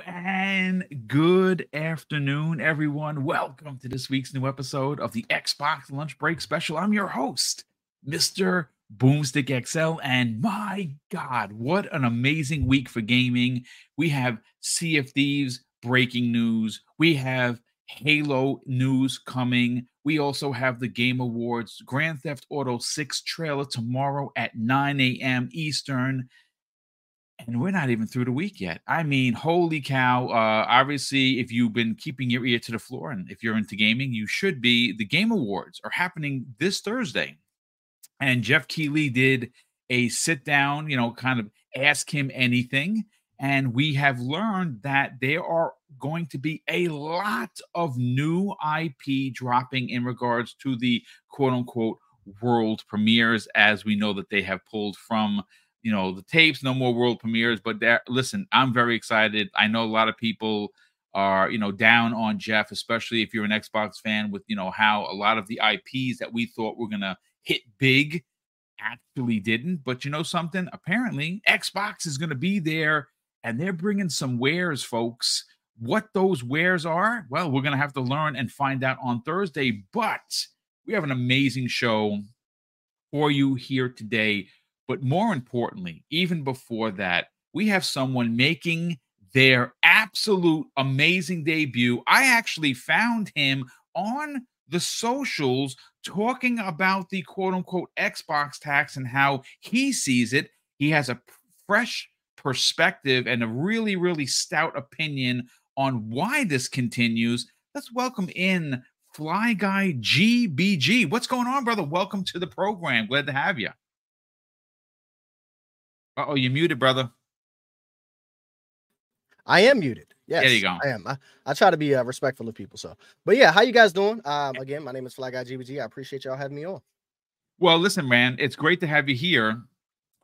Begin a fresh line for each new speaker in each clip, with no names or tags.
And good afternoon, everyone. Welcome to this week's new episode of the Xbox Lunch Break Special. I'm your host, Mr. Boomstick XL, and my God, what an amazing week for gaming! We have Sea of Thieves breaking news, we have Halo news coming. We also have the Game Awards Grand Theft Auto 6 trailer tomorrow at 9 a.m. Eastern and we're not even through the week yet. I mean, holy cow. Uh, obviously, if you've been keeping your ear to the floor and if you're into gaming, you should be. The Game Awards are happening this Thursday. And Geoff Keighley did a sit down, you know, kind of ask him anything. And we have learned that there are going to be a lot of new IP dropping in regards to the quote unquote world premieres, as we know that they have pulled from you know the tapes no more world premieres but there listen i'm very excited. I know a lot of people are you know down on geoff especially if you're an xbox fan with you know how a lot of the ips that we thought were gonna hit big actually didn't. But you know something? Apparently xbox is gonna be there and they're bringing some wares folks. What those wares are well we're gonna have to learn and find out on thursday but we have an amazing show for you here today but more importantly, even before that, we have someone making their absolute amazing debut. I actually found him on the socials talking about the quote unquote Xbox tax and how he sees it. He has a fresh perspective and a really, really stout opinion on why this continues. Let's welcome in Fly Guy GBG. What's going on, brother? Welcome to the program. Glad to have you. Oh, you muted, brother.
I am muted. Yes,
there you go.
I am. I, I try to be uh, respectful of people. So, but yeah, how you guys doing? Um, again, my name is Fly Guy GBG. I appreciate y'all having me on.
Well, listen, man, it's great to have you here.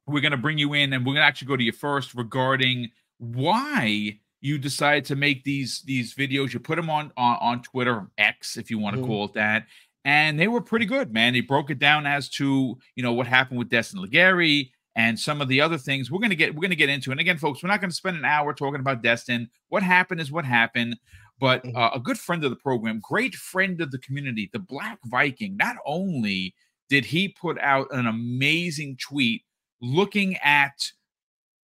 We're going to bring you in, and we're going to actually go to you first regarding why you decided to make these these videos. You put them on on, on Twitter, X, if you want to mm-hmm. call it that, and they were pretty good, man. They broke it down as to you know what happened with Destin Legarie and some of the other things we're going to get we're going to get into and again folks we're not going to spend an hour talking about destin. What happened is what happened. But mm-hmm. uh, a good friend of the program great friend of the community the black viking not only did he put out an amazing tweet looking at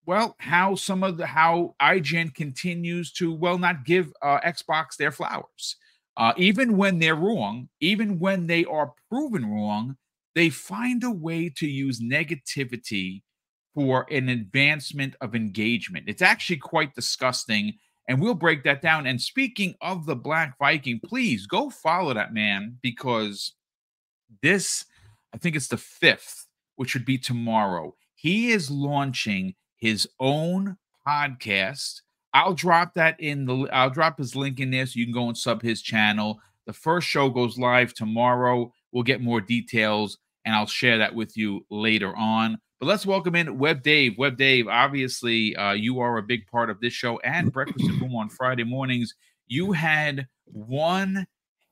well how some of the how ign continues to well not give uh, xbox their flowers. Uh, even when they're wrong even when they are proven wrong they find a way to use negativity for an advancement of engagement. It's actually quite disgusting. And we'll break that down. And speaking of the Black Viking, please go follow that man because this, I think it's the fifth, which would be tomorrow. He is launching his own podcast. I'll drop that in the I'll drop his link in there so you can go and sub his channel. The first show goes live tomorrow. We'll get more details and I'll share that with you later on. But let's welcome in Web Dave. Web Dave, obviously, uh, you are a big part of this show and Breakfast at Boom on Friday mornings. You had one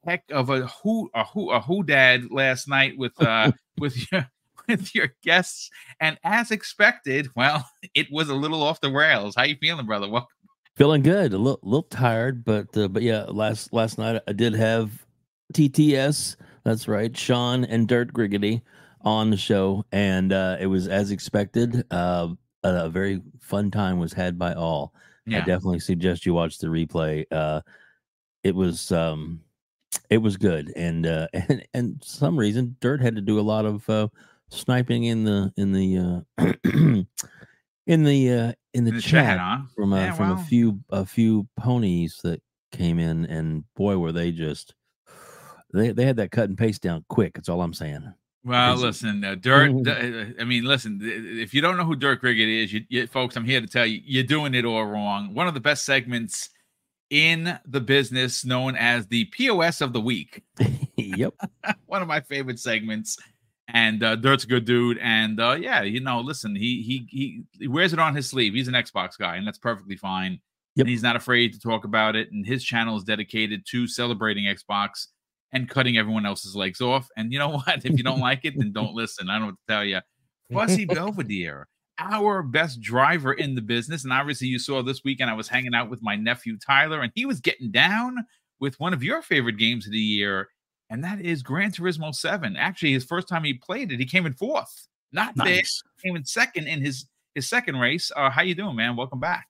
heck of a who a who a who dad last night with uh with your with your guests, and as expected, well, it was a little off the rails. How you feeling, brother? Welcome.
Feeling good. A little little tired, but uh, but yeah, last last night I did have TTS that's right. Sean and Dirt Griggity on the show, and uh, it was as expected. Uh, a very fun time was had by all. Yeah. I definitely suggest you watch the replay. Uh, it was um, it was good, and uh, and and some reason Dirt had to do a lot of uh, sniping in the in the uh, in the uh, in the, in the chat, chat huh? from uh, yeah, from a few a few ponies that came in, and boy, were they just they they had that cut and paste down quick. That's all I'm saying.
Well, listen, uh, Dirt. Uh, I mean, listen. If you don't know who Dirt Griggity is, you, you, folks, I'm here to tell you, you're doing it all wrong. One of the best segments in the business, known as the POS of the week.
yep,
one of my favorite segments. And uh, Dirt's a good dude, and uh, yeah, you know, listen, he he he he wears it on his sleeve. He's an Xbox guy, and that's perfectly fine. Yep. And he's not afraid to talk about it. And his channel is dedicated to celebrating Xbox and cutting everyone else's legs off. And you know what? If you don't like it, then don't listen. I don't know what to tell you. Fuzzy Belvedere. our best driver in the business. And obviously, you saw this weekend I was hanging out with my nephew Tyler, and he was getting down with one of your favorite games of the year, and that is Gran Turismo 7. Actually, his first time he played it, he came in fourth. Not nice. Came in second in his his second race. Uh, how you doing, man? Welcome back.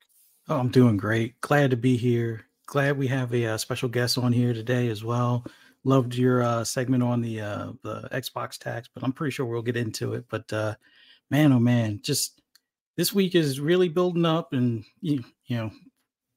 Oh, I'm doing great. Glad to be here. Glad we have a, uh, special guest on here today as well. Loved your uh, segment on the uh, the Xbox tax, but I'm pretty sure we'll get into it. But uh, man, oh man, just this week is really building up, and you, you know,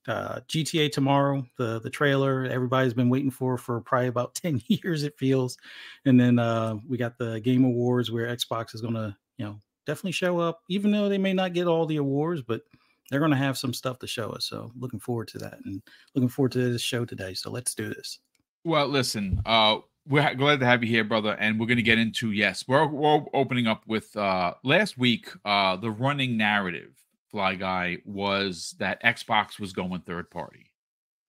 uh, GTA tomorrow, the the trailer everybody's been waiting for for probably about ten years it feels, and then uh, we got the Game Awards where Xbox is gonna you know definitely show up, even though they may not get all the awards, but they're gonna have some stuff to show us. So looking forward to that, and looking forward to this show today. So let's do this.
Well, listen, uh, we're glad to have you here, brother, and we're going to get into yes, we're, we're opening up with uh, last week. Uh, the running narrative, Fly Guy, was that Xbox was going third party,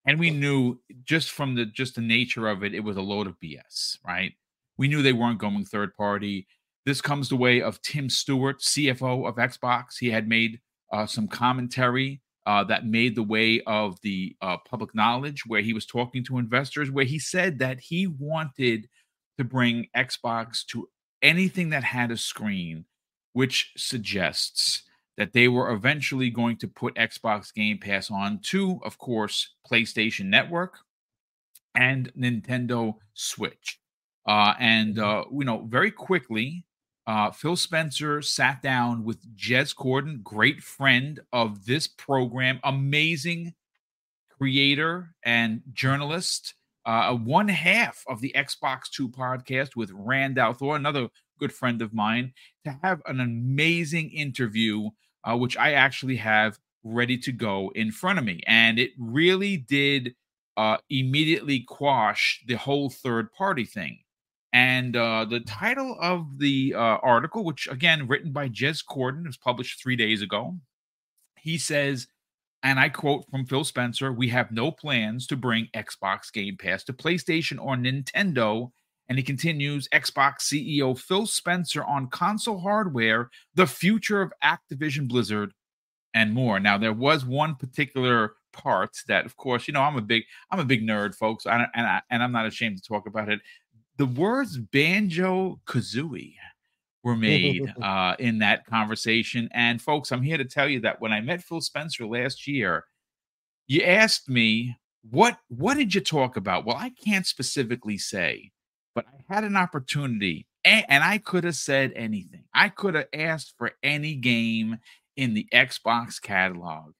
and we knew just from the just the nature of it, it was a load of BS, right? We knew they weren't going third party. This comes the way of Tim Stewart, CFO of Xbox. He had made uh, some commentary uh, that made the way of the uh, public knowledge, where he was talking to investors, where he said that he wanted to bring Xbox to anything that had a screen, which suggests that they were eventually going to put Xbox Game Pass on to, of course, PlayStation Network and Nintendo Switch. Uh, and, mm-hmm. uh, you know, very quickly, uh, Phil Spencer sat down with Jez Corden, great friend of this program, amazing creator and journalist, uh, one half of the Xbox Two podcast with Rand al'Thor, another good friend of mine, to have an amazing interview, uh, which I actually have ready to go in front of me. And it really did uh, immediately quash the whole third party thing. And uh, the title of the uh, article, which again written by Jez Corden, was published three days ago. He says, and I quote from Phil Spencer: "We have no plans to bring Xbox Game Pass to PlayStation or Nintendo." And he continues, Xbox CEO Phil Spencer on console hardware, the future of Activision Blizzard, and more. Now, there was one particular part that, of course, you know, I'm a big, I'm a big nerd, folks, and I, and I'm not ashamed to talk about it the words banjo kazooie were made uh, in that conversation. And folks, I'm here to tell you that when I met Phil Spencer last year, you asked me what what did you talk about? Well, I can't specifically say, but I had an opportunity, and, and I could have said anything. I could have asked for any game in the Xbox catalog,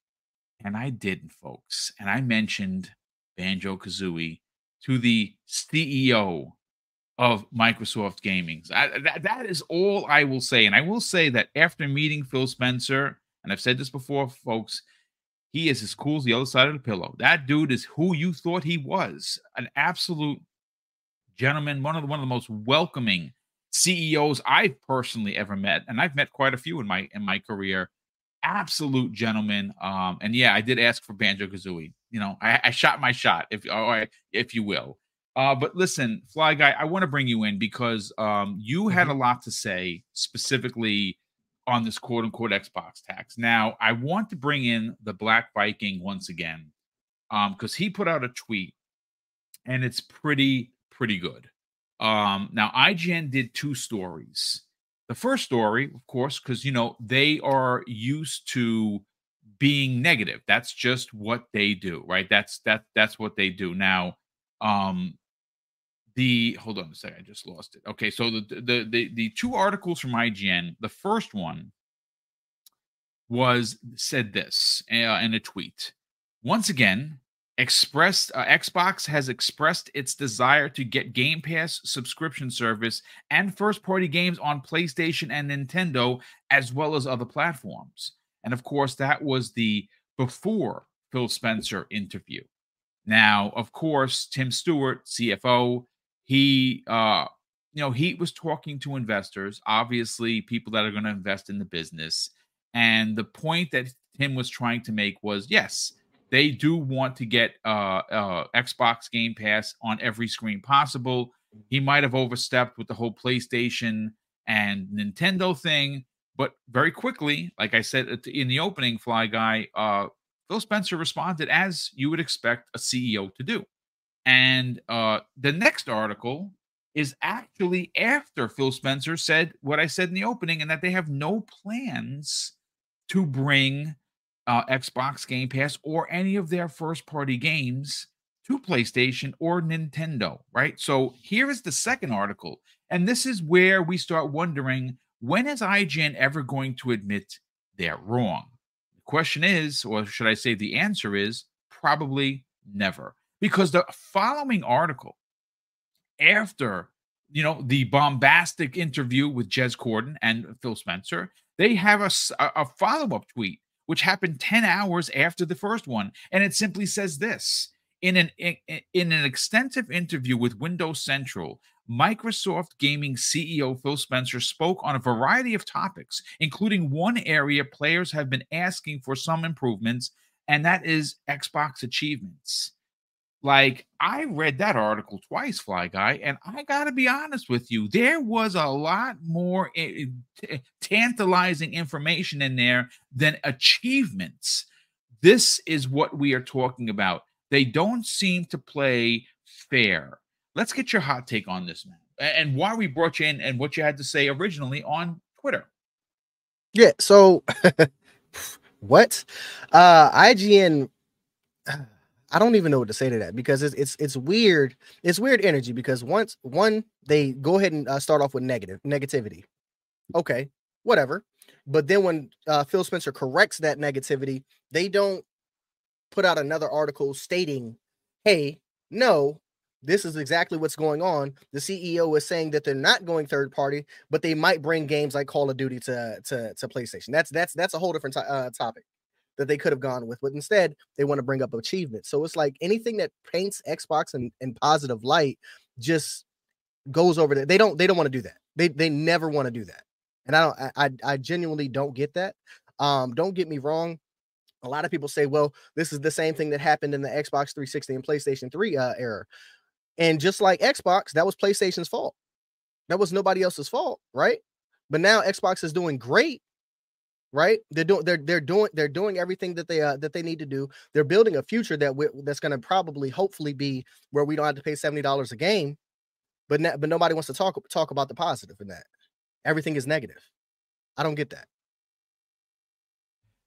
and I didn't, folks. And I mentioned Banjo Kazooie to the CEO of Microsoft Gaming. I, that, that is all I will say. And I will say that after meeting Phil Spencer, and I've said this before, folks, he is as cool as the other side of the pillow. That dude is who you thought he was an absolute gentleman, one of the, one of the most welcoming CEOs I've personally ever met. And I've met quite a few in my in my career. Absolute gentleman. Um, and yeah, I did ask for Banjo Kazooie. You know, I, I shot my shot, if or if you will. Uh, but listen, Fly Guy, I want to bring you in because um, you mm-hmm. had a lot to say specifically on this quote unquote Xbox tax. Now, I want to bring in the Black Viking once again because um, he put out a tweet and it's pretty, pretty good. Um, now, IGN did two stories. The first story, of course, because you know they are used to being negative. That's just what they do, right? That's that that's what they do. Now, um, the hold on a second, I just lost it. Okay, so the the the, the two articles from IGN, the first one was said this uh, in a tweet. Once again, expressed uh, Xbox has expressed its desire to get Game Pass subscription service and first-party games on PlayStation and Nintendo as well as other platforms. And of course, that was the before Phil Spencer interview. Now, of course, Tim Stewart, CFO, he uh you know he was talking to investors obviously people that are going to invest in the business and the point that tim was trying to make was yes they do want to get uh, uh xbox game pass on every screen possible he might have overstepped with the whole playstation and nintendo thing But very quickly, like I said in the opening, Fly Guy, uh, Phil Spencer responded as you would expect a CEO to do. And uh, the next article is actually after Phil Spencer said what I said in the opening, and that they have no plans to bring uh, Xbox Game Pass or any of their first party games to PlayStation or Nintendo, right? So here is the second article. And this is where we start wondering when is IGN ever going to admit they're wrong? The question is, or should I say the answer is probably never. Because the following article, after you know the bombastic interview with Jez Corden and Phil Spencer, they have a, a follow-up tweet which happened 10 hours after the first one. And it simply says this in an in, in an extensive interview with Windows Central, Microsoft Gaming CEO Phil Spencer spoke on a variety of topics, including one area players have been asking for some improvements, and that is Xbox achievements. Like I read that article twice, Fly Guy, and I got to be honest with you, there was a lot more tantalizing information in there than achievements. This is what we are talking about. They don't seem to play fair. Let's get your hot take on this, man, and why we brought you in and what you had to say originally on Twitter.
Yeah. So, what? Uh, IGN I don't even know what to say to that because it's it's it's weird. It's weird energy because once one they go ahead and uh, start off with negative negativity. Okay, whatever. But then when uh, Phil Spencer corrects that negativity, they don't put out another article stating, "Hey, no, this is exactly what's going on." The CEO is saying that they're not going third party, but they might bring games like Call of Duty to to, to PlayStation. That's that's that's a whole different uh, topic that they could have gone with, but instead they want to bring up achievements. So it's like anything that paints Xbox in, in positive light just goes over there. They don't they don't want to do that. They they never want to do that. And I don't I I genuinely don't get that. Um, don't get me wrong. A lot of people say, well, this is the same thing that happened in the Xbox 360 and PlayStation 3 uh, era. And just like Xbox, that was PlayStation's fault. That was nobody else's fault, right? But now Xbox is doing great right? They're doing they're they're doing they're doing everything that they uh that they need to do. They're building a future that we, that's going to probably hopefully be where we don't have to pay $70 a game but but nobody wants to talk talk about the positive in that. Everything is negative. I don't get that.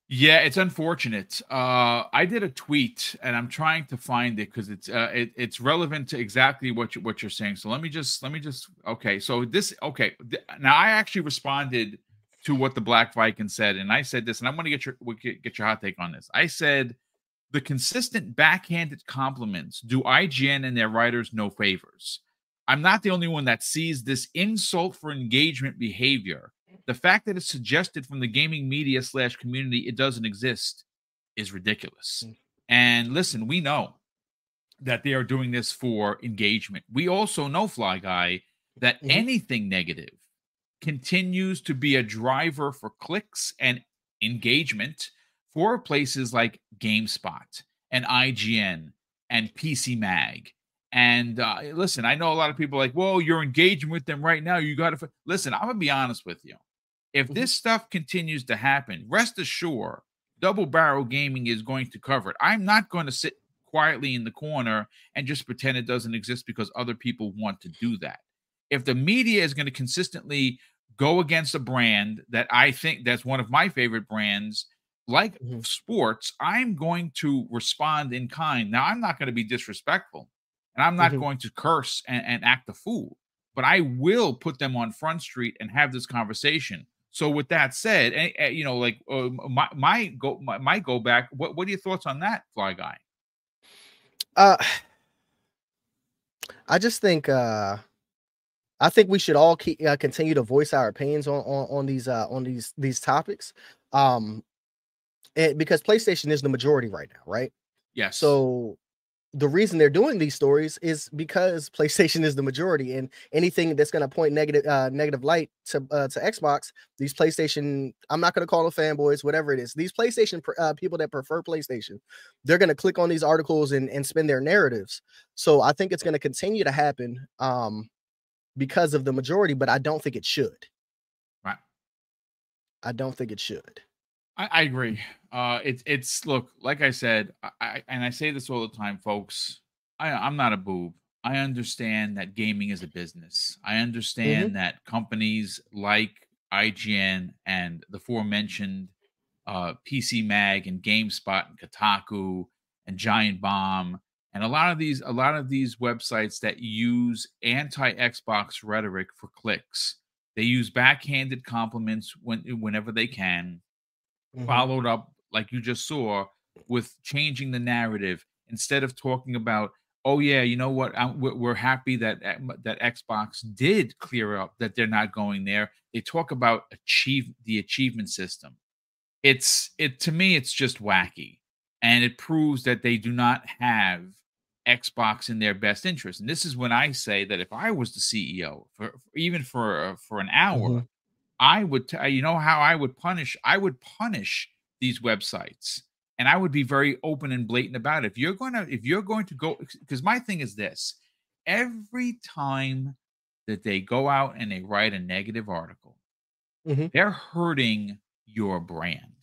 Yeah it's unfortunate. Uh i did a tweet and i'm trying to find it because it's uh it, it's relevant to exactly what you what you're saying. So let me just let me just okay. So this okay now i actually responded to what the Black Viking said, and I said this, and I'm going to get your get your hot take on this. I said the consistent backhanded compliments do IGN and their writers no favors. I'm not the only one that sees this insult for engagement behavior. The fact that it's suggested from the gaming media slash community it doesn't exist is ridiculous. Mm. And listen, we know that they are doing this for engagement. We also know, Fly Guy, that mm-hmm. anything negative continues to be a driver for clicks and engagement for places like GameSpot and IGN and PC Mag. And uh, listen, I know a lot of people like, well, you're engaging with them right now. You got to f-. listen. I'm gonna be honest with you. If mm-hmm. this stuff continues to happen, rest assured, Double Barrel Gaming is going to cover it. I'm not going to sit quietly in the corner and just pretend it doesn't exist because other people want to do that. If the media is going to consistently go against a brand that I think that's one of my favorite brands, like mm-hmm. sports, I'm going to respond in kind. Now, I'm not going to be disrespectful and I'm not mm-hmm. going to curse and, and act a fool, but I will put them on Front Street and have this conversation. So, with that said, and, and, you know, like uh, my my go my, my go back. What what are your thoughts on that, Fly Guy?
Uh, I just think uh I think we should all keep uh, continue to voice our opinions on on, on these uh, on these these topics, um, and because PlayStation is the majority right now, right?
Yes.
So the reason they're doing these stories is because PlayStation is the majority, and anything that's going to point negative uh, negative light to uh, to Xbox, these PlayStation, I'm not going to call them fanboys, whatever it is. These PlayStation uh, people that prefer PlayStation, they're going to click on these articles and and spin their narratives. So I think it's going to continue to happen. Um, because of the majority, but I don't think it should.
Right.
I don't think it should.
I, I agree. Uh, it's it's look like I said, I, I, and I say this all the time, folks. I, I'm not a boob. I understand that gaming is a business. I understand mm-hmm. that companies like IGN and the aforementioned uh, PC Mag and GameSpot and Kotaku and Giant Bomb and a lot of these a lot of these websites that use anti-Xbox rhetoric for clicks. They use backhanded compliments when whenever they can, mm-hmm. followed up like you just saw with changing the narrative instead of talking about oh yeah you know what I'm, we're happy that that xbox did clear up that they're not going there they talk about achieve the achievement system it's it to me it's just wacky and it proves that they do not have xbox in their best interest and this is when i say that if i was the ceo for even for uh, for an hour mm-hmm. i would t- you know how i would punish i would punish these websites and I would be very open and blatant about it. If you're going to, if you're going to go, because my thing is this: every time that they go out and they write a negative article, mm-hmm. they're hurting your brand.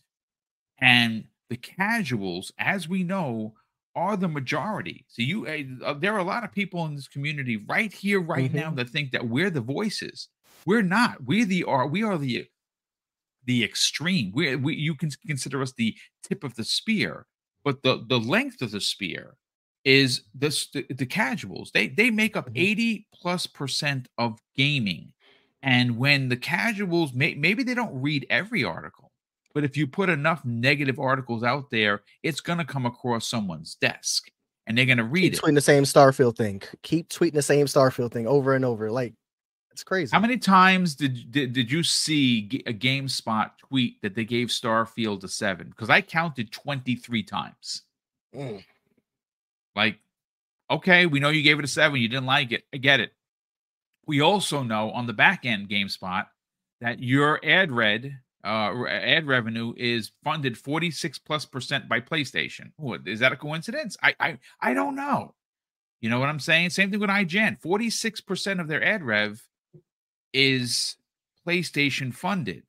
And the casuals, as we know, are the majority. So you, uh, there are a lot of people in this community right here, right mm-hmm. now, that think that we're the voices. We're not. We the are. We are the the extreme. We, we you can consider us the tip of the spear, but the the length of the spear is this the, the casuals. They they make up mm-hmm. 80 plus percent of gaming. And when the casuals may, maybe they don't read every article, but if you put enough negative articles out there, it's going to come across someone's desk and they're going to read
Keep it. Tweeting the same Starfield thing. Keep tweeting the same Starfield thing over and over. Like it's crazy.
How many times did did, did you see a GameSpot tweet that they gave Starfield a seven? Because I counted 23 times. Mm. Like, okay, we know you gave it a seven. You didn't like it. I get it. We also know on the back end GameSpot that your ad red uh, ad revenue is funded 46 plus percent by PlayStation. Is that a coincidence? I I I don't know. You know what I'm saying? Same thing with IGN. 46% of their ad rev is PlayStation funded.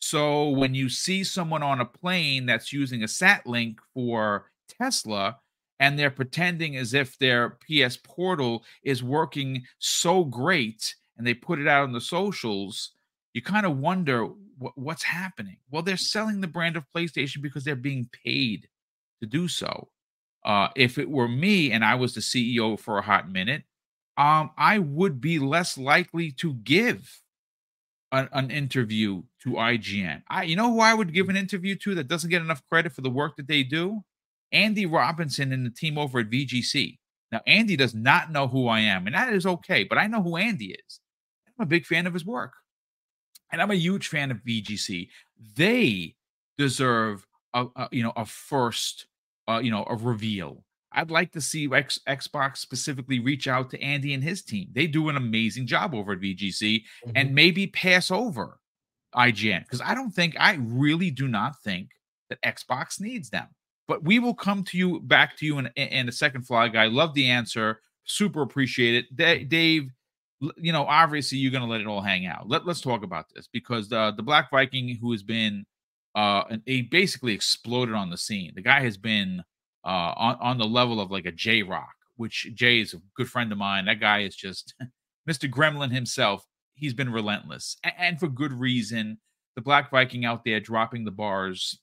So when you see someone on a plane that's using a sat link for Tesla and they're pretending as if their PS portal is working so great and they put it out on the socials, you kind of wonder what's happening. Well, they're selling the brand of PlayStation because they're being paid to do so. Uh, if it were me and I was the CEO for a hot minute, um, I would be less likely to give an, an, interview to IGN. I, you know who I would give an interview to that doesn't get enough credit for the work that they do? Andy Robinson and the team over at VGC. Now, Andy does not know who I am, and that is okay, but I know who Andy is. I'm a big fan of his work, and I'm a huge fan of VGC. They deserve a, a you know a first uh, you know a reveal I'd like to see X, Xbox specifically reach out to Andy and his team. They do an amazing job over at VGC mm-hmm. and maybe pass over IGN because I don't think, I really do not think that Xbox needs them. But we will come to you back to you in, in a second, Fly Guy. Love the answer. Super appreciate it. Dave, you know, obviously you're going to let it all hang out. Let, let's talk about this because the, the Black Viking, who has been, uh, he basically exploded on the scene. The guy has been uh, on on the level of like a J Rock, which Jay is a good friend of mine. That guy is just Mr. Gremlin himself. He's been relentless and, and for good reason. The Black Viking out there dropping the bars.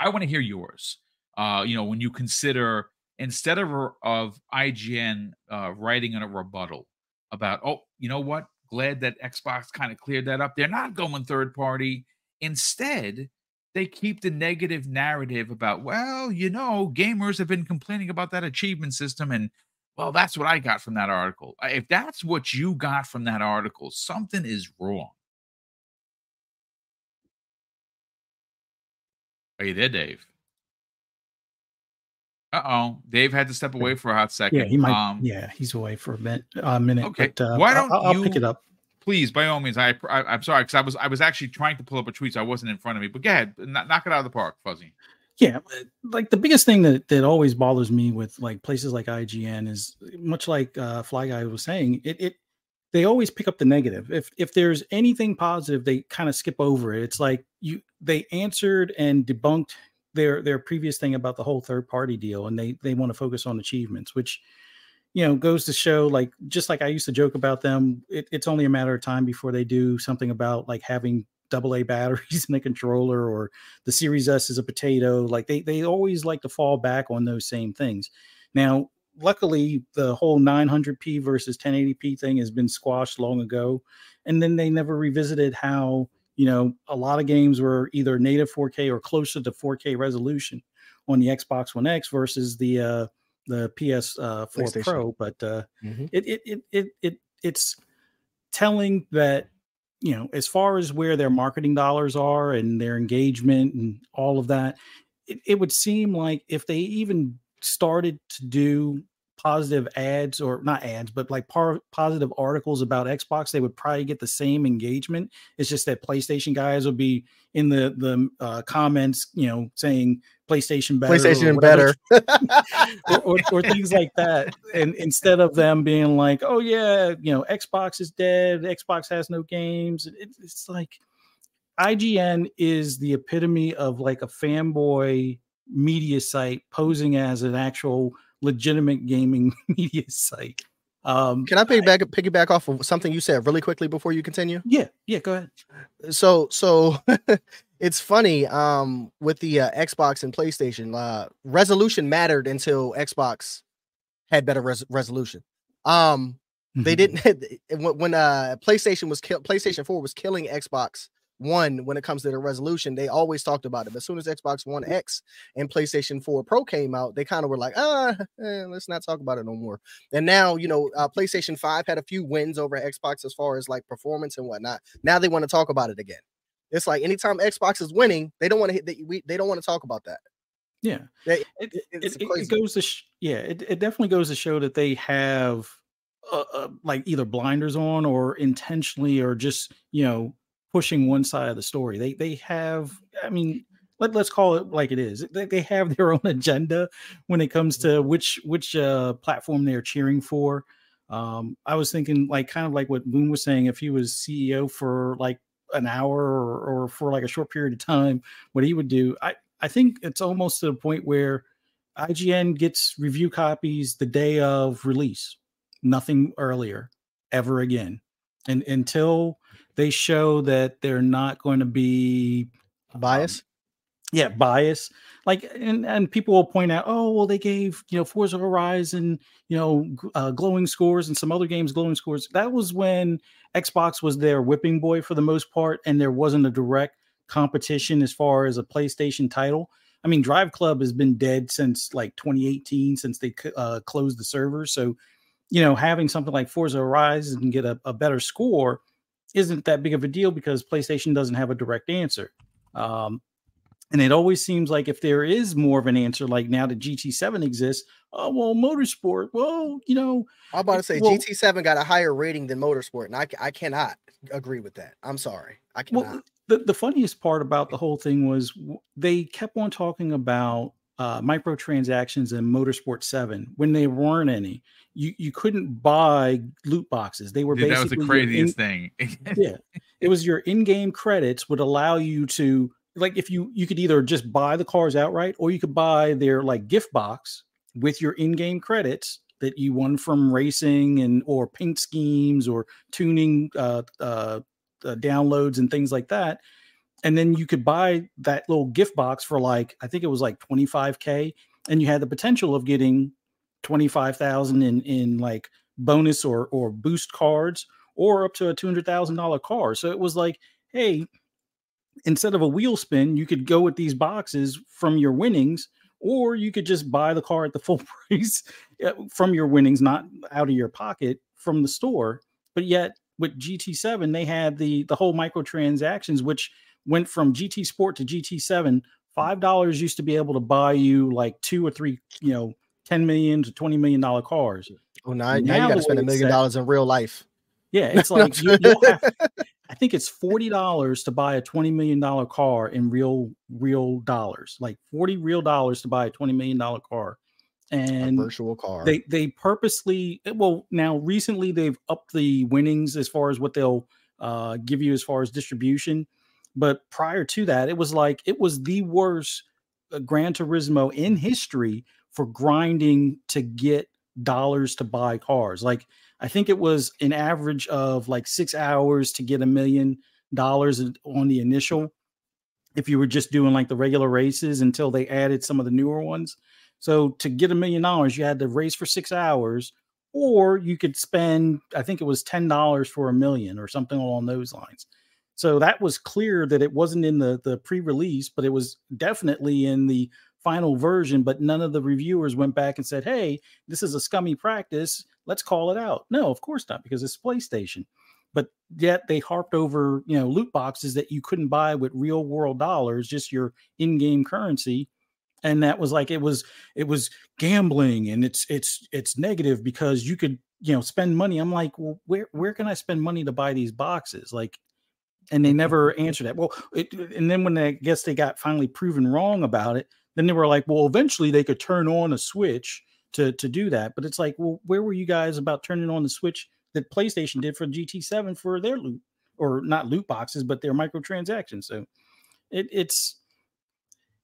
I want to hear yours. Uh, you know, when you consider instead of of IGN uh, writing in a rebuttal about, oh, you know what? Glad that Xbox kind of cleared that up. They're not going third party. Instead, they keep the negative narrative about, well, you know, gamers have been complaining about that achievement system. And, well, that's what I got from that article. If that's what you got from that article, something is wrong. Are you there, Dave? Uh oh, Dave had to step away for a hot second.
Yeah, he might. Um, yeah, he's away for a minute. A minute.
Okay,
but, uh,
why don't
I'll, I'll
you
pick it up?
please, by all means, I, I am sorry because I was I was actually trying to pull up a tweet, so I wasn't in front of me. But go ahead, knock it out of the park, Fuzzy.
Yeah, like the biggest thing that that always bothers me with like places like IGN is much like uh, Fly Guy was saying, it it they always pick up the negative. If if there's anything positive, they kind of skip over it. It's like you they answered and debunked their their previous thing about the whole third party deal, and they they want to focus on achievements, which you know goes to show like just like I used to joke about them, it, it's only a matter of time before they do something about like having double A batteries in the controller or the Series S is a potato. Like they they always like to fall back on those same things. Now luckily the whole 900p versus 1080p thing has been squashed long ago and then they never revisited how you know a lot of games were either native 4k or closer to 4k resolution on the xbox one x versus the uh the ps4 uh, pro but uh mm-hmm. it, it, it it it it's telling that you know as far as where their marketing dollars are and their engagement and all of that it, it would seem like if they even started to do positive ads or not ads but like par- positive articles about xbox they would probably get the same engagement. It's just that playstation guys would be in the the uh, comments you know saying playstation better
playstation better.
or, or, or, things like that. And instead of them being like oh yeah you know xbox is dead xbox has no games it, it's like ign is the epitome of like a fanboy media site posing as an actual legitimate gaming media site.
Um, Can I piggyback I, piggyback off of something you said really quickly before you continue?
Yeah, yeah, go ahead.
So, so it's funny um, with the uh, Xbox and PlayStation. Uh, resolution mattered until Xbox had better res- resolution. Um, mm-hmm. They didn't when uh, PlayStation was PlayStation Four was killing Xbox one when it comes to the resolution. They always talked about it. But as soon as Xbox One X and PlayStation 4 Pro came out, they kind of were like, ah, eh, let's not talk about it no more. And now, you know, uh, PlayStation 5 had a few wins over Xbox as far as like performance and whatnot. Now they want to talk about it again. It's like anytime Xbox is winning, they don't want to hit we they don't want to talk about that.
Yeah, it, it, it, it, goes to sh- yeah, it, it definitely goes to show that they have uh, uh, like either blinders on or intentionally or just you know pushing one side of the story. They they have, I mean, let, let's call it like it is. They, they have their own agenda when it comes to mm-hmm. which which uh, platform they're cheering for. Um, I was thinking like kind of like what Boom was saying, if he was CEO for like an hour or, or for like a short period of time, what he would do. I I think it's almost to the point where IGN gets review copies the day of release, nothing earlier, ever again, and until they show that they're not going to be
bias. Um,
yeah, bias. Like, and and people will point out, oh, well, they gave you know Forza Horizon, you know, uh, glowing scores, and some other games glowing scores. That was when Xbox was their whipping boy for the most part, and there wasn't a direct competition as far as a PlayStation title. I mean, Drive Club has been dead since like 2018, since they uh, closed the server. So, you know, having something like Forza Horizon get a, a better score isn't that big of a deal because PlayStation doesn't have a direct answer. Um, and it always seems like if there is more of an answer, like now that GT7 exists, oh well, Motorsport. Well, you know,
I'm about to say well, GT7 got a higher rating than Motorsport, and I, I cannot agree with that. I'm sorry, I cannot. Well,
the the funniest part about the whole thing was they kept on talking about uh, microtransactions in Motorsport 7 when there weren't any. You you couldn't buy loot boxes. They were Dude, basically
that was the craziest in,
thing. yeah, it was your in-game credits would allow you to like if you you could either just buy the cars outright or you could buy their like gift box with your in-game credits that you won from racing and or paint schemes or tuning uh, uh, uh downloads and things like that and then you could buy that little gift box for like I think it was like 25k and you had the potential of getting 25,000 in in like bonus or or boost cards or up to a $200,000 car. So it was like, hey, instead of a wheel spin, you could go with these boxes from your winnings or you could just buy the car at the full price uh, from your winnings not out of your pocket from the store. But yet with GT7 they had the the whole microtransactions which went from GT Sport to GT7, five dollars used to be able to buy you like two or three, you know, ten million to twenty million dollar cars.
Oh, now, now, now you got to spend a million dollars in real life.
Yeah, it's like you, have, I think it's forty dollars to buy a twenty million dollar car in real real dollars, like forty real dollars to buy a twenty million dollar car. and
a virtual car.
they they purposely well now recently they've upped the winnings as far as what they'll uh, give you as far as distribution but prior to that it was like it was the worst uh, gran turismo in history for grinding to get dollars to buy cars like i think it was an average of like six hours to get a million dollars on the initial if you were just doing like the regular races until they added some of the newer ones so to get a million dollars, you had to race for six hours, or you could spend, I think it was ten dollars for a million or something along those lines. So that was clear that it wasn't in the the pre-release, but it was definitely in the final version. But none of the reviewers went back and said, "Hey, this is a scummy practice. Let's call it out." No, of course not, because it's PlayStation. But yet they harped over, you know, loot boxes that you couldn't buy with real world dollars, just your in-game currency and that was like it was it was gambling and it's it's it's negative because you could you know spend money i'm like well where where can i spend money to buy these boxes like and they mm-hmm. never answered that well it, and then when i guess they got finally proven wrong about it then they were like well eventually they could turn on a switch to to do that but it's like well where were you guys about turning on the switch that playstation did for gt7 for their loot or not loot boxes but their microtransactions so it, it's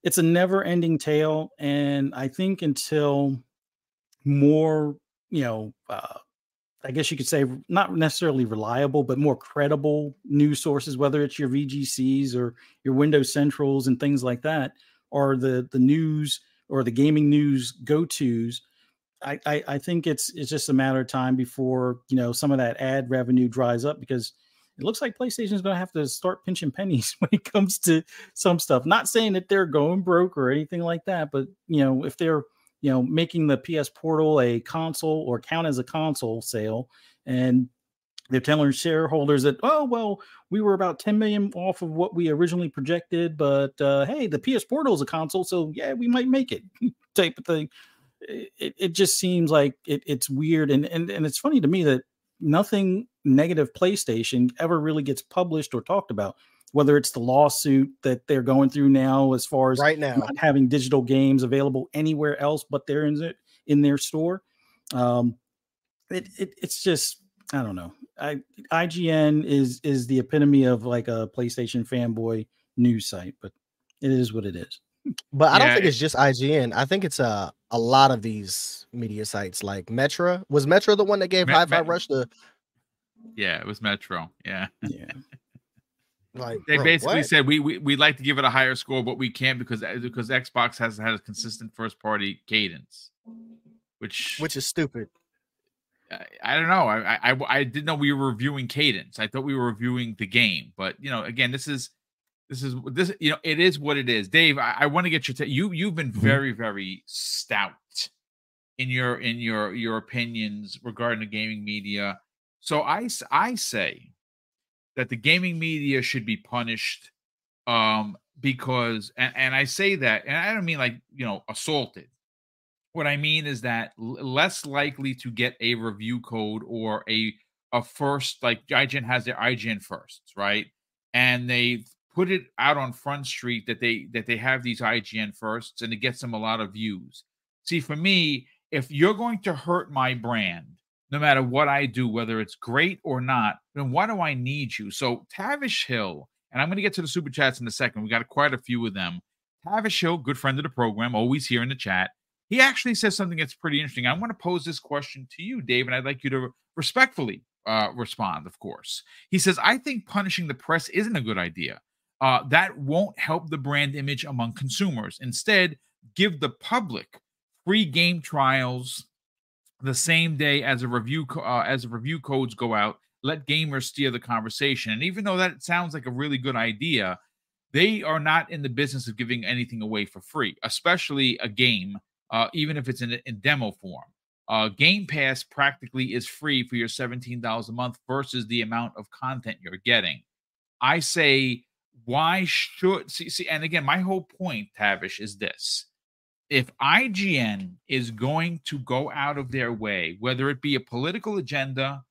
it's a never ending tale. And I think until more, you know, uh, I guess you could say not necessarily reliable, but more credible news sources, whether it's your VGCs or your Windows Centrals and things like that, or the the news or the gaming news go tos. I, I, I think it's it's just a matter of time before you know some of that ad revenue dries up because it looks like PlayStation is going to have to start pinching pennies when it comes to some stuff. Not saying that they're going broke or anything like that, but you know, if they're you know making the PS Portal a console or count as a console sale, and they're telling shareholders that oh well we were about 10 million off of what we originally projected but uh, hey the ps portal is a console so yeah we might make it type of thing it, it just seems like it, it's weird and, and and it's funny to me that nothing negative PlayStation ever really gets published or talked about. Whether it's the lawsuit that they're going through now, as far as
right now
not having digital games available anywhere else but they're in it in their store, um, it, it it's just I don't know. I IGN is is the epitome of like a PlayStation fanboy news site, but it is what it is.
But I don't think it's just IGN. I think it's a a lot of these media sites like Metro. Was Metro the one that gave Hi-Fi Rush the
yeah, it was Metro. Yeah.
Yeah.
like
they
bro,
basically
what?
said we, we we'd like to give it a higher score, but we can't because uh, because Xbox hasn't had a consistent first party cadence, which
which is stupid.
I, I don't know. I, I I didn't know we were reviewing cadence. I thought we were reviewing the game, but you know, again, this is this is this you know it is what it is. Dave, I, I want to get your t- you you've been
Mhm.
very very stout in your in your your opinions regarding the gaming media. So i i say that the gaming media should be punished um because and, and I say that and I don't mean like you know assaulted. What I mean is that less likely to get a review code or a a first like IGN has their IGN firsts, right? And they put it out on Front Street that they that they have these IGN firsts and it gets them a lot of views. See, for me, if you're going to hurt my brand, no matter what I do, whether it's great or not, then why do I need you? So Tavish Hill, and I'm going to get to the super chats in a second. We got quite a few of them. Tavish Hill, good friend of the program, always here in the chat. He actually says something that's pretty interesting. I want to pose this question to you, Dave, and I'd like you to respectfully uh, respond, of course. He says, I think punishing the press isn't a good idea. Uh, that won't help the brand image among consumers. Instead, give the public free game trials the same day as a review uh, as review codes go out. Let gamers steer the conversation. And even though that sounds like a really good idea, they are not in the business of giving anything away for free, especially a game, uh, even if it's in, in demo form. Uh, game Pass practically is free for your $17 a month versus the amount of content you're getting. I say, why should see, see and again, my whole point, Tavish, is this if IGN is going to go out of their way, whether it be a political agenda,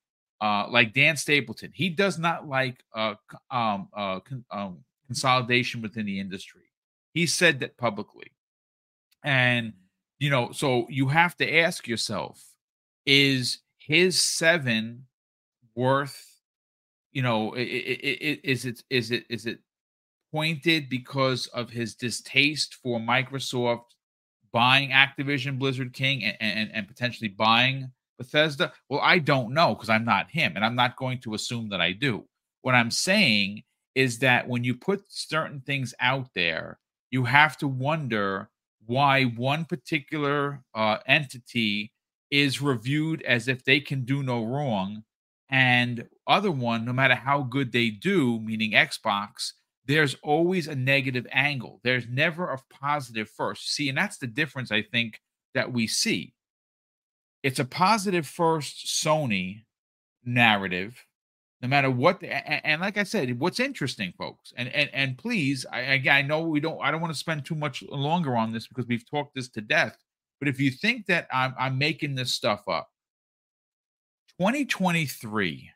uh, like Dan Stapleton, he does not like uh, um, uh, con- um, consolidation within the industry. He said that publicly, and you know, so you have to ask yourself, is his seven worth, you know, is it is it is it pointed because of his distaste for Microsoft buying Activision Blizzard King and, and, and potentially buying Bethesda? Well, I don't know because I'm not him, and I'm not going to assume that I do. What I'm saying is that when you put certain things out there, you have to wonder why one particular uh, entity is reviewed as if they can do no wrong, and other one, no matter how good they do, meaning Xbox, there's always a negative angle. There's never a positive first. See, and that's the difference I think that we see. It's a positive first Sony narrative, no matter what. And like I said, what's interesting, folks, and and and please, I again, I know we don't. I don't want to spend too much longer on this because we've talked this to death. But if you think that I'm I'm making this stuff up, 2023,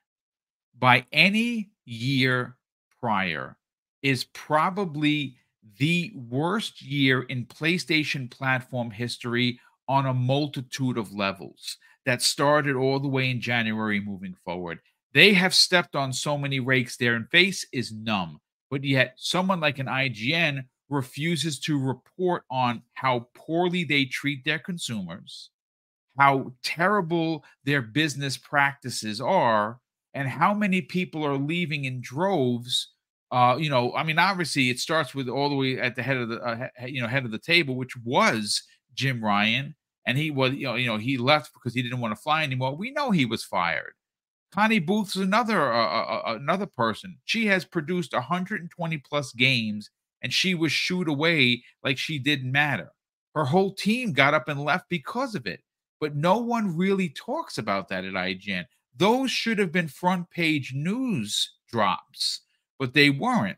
by any year prior, is probably the worst year in PlayStation platform history on a multitude of levels that started all the way in January moving forward. They have stepped on so many rakes, their face is numb. But yet, someone like an IGN refuses to report on how poorly they treat their consumers, how terrible their business practices are, and how many people are leaving in droves uh, you know, I mean, obviously, it starts with all the way at the head of the, uh, you know, head of the table, which was Jim Ryan, and he was, you know, you know, he left because he didn't want to fly anymore. We know he was fired. Connie Booth's another, uh, uh, uh, another person. She has produced 120 plus games, and she was shooed away like she didn't matter. Her whole team got up and left because of it, but no one really talks about that at IGN. Those should have been front page news drops but they weren't.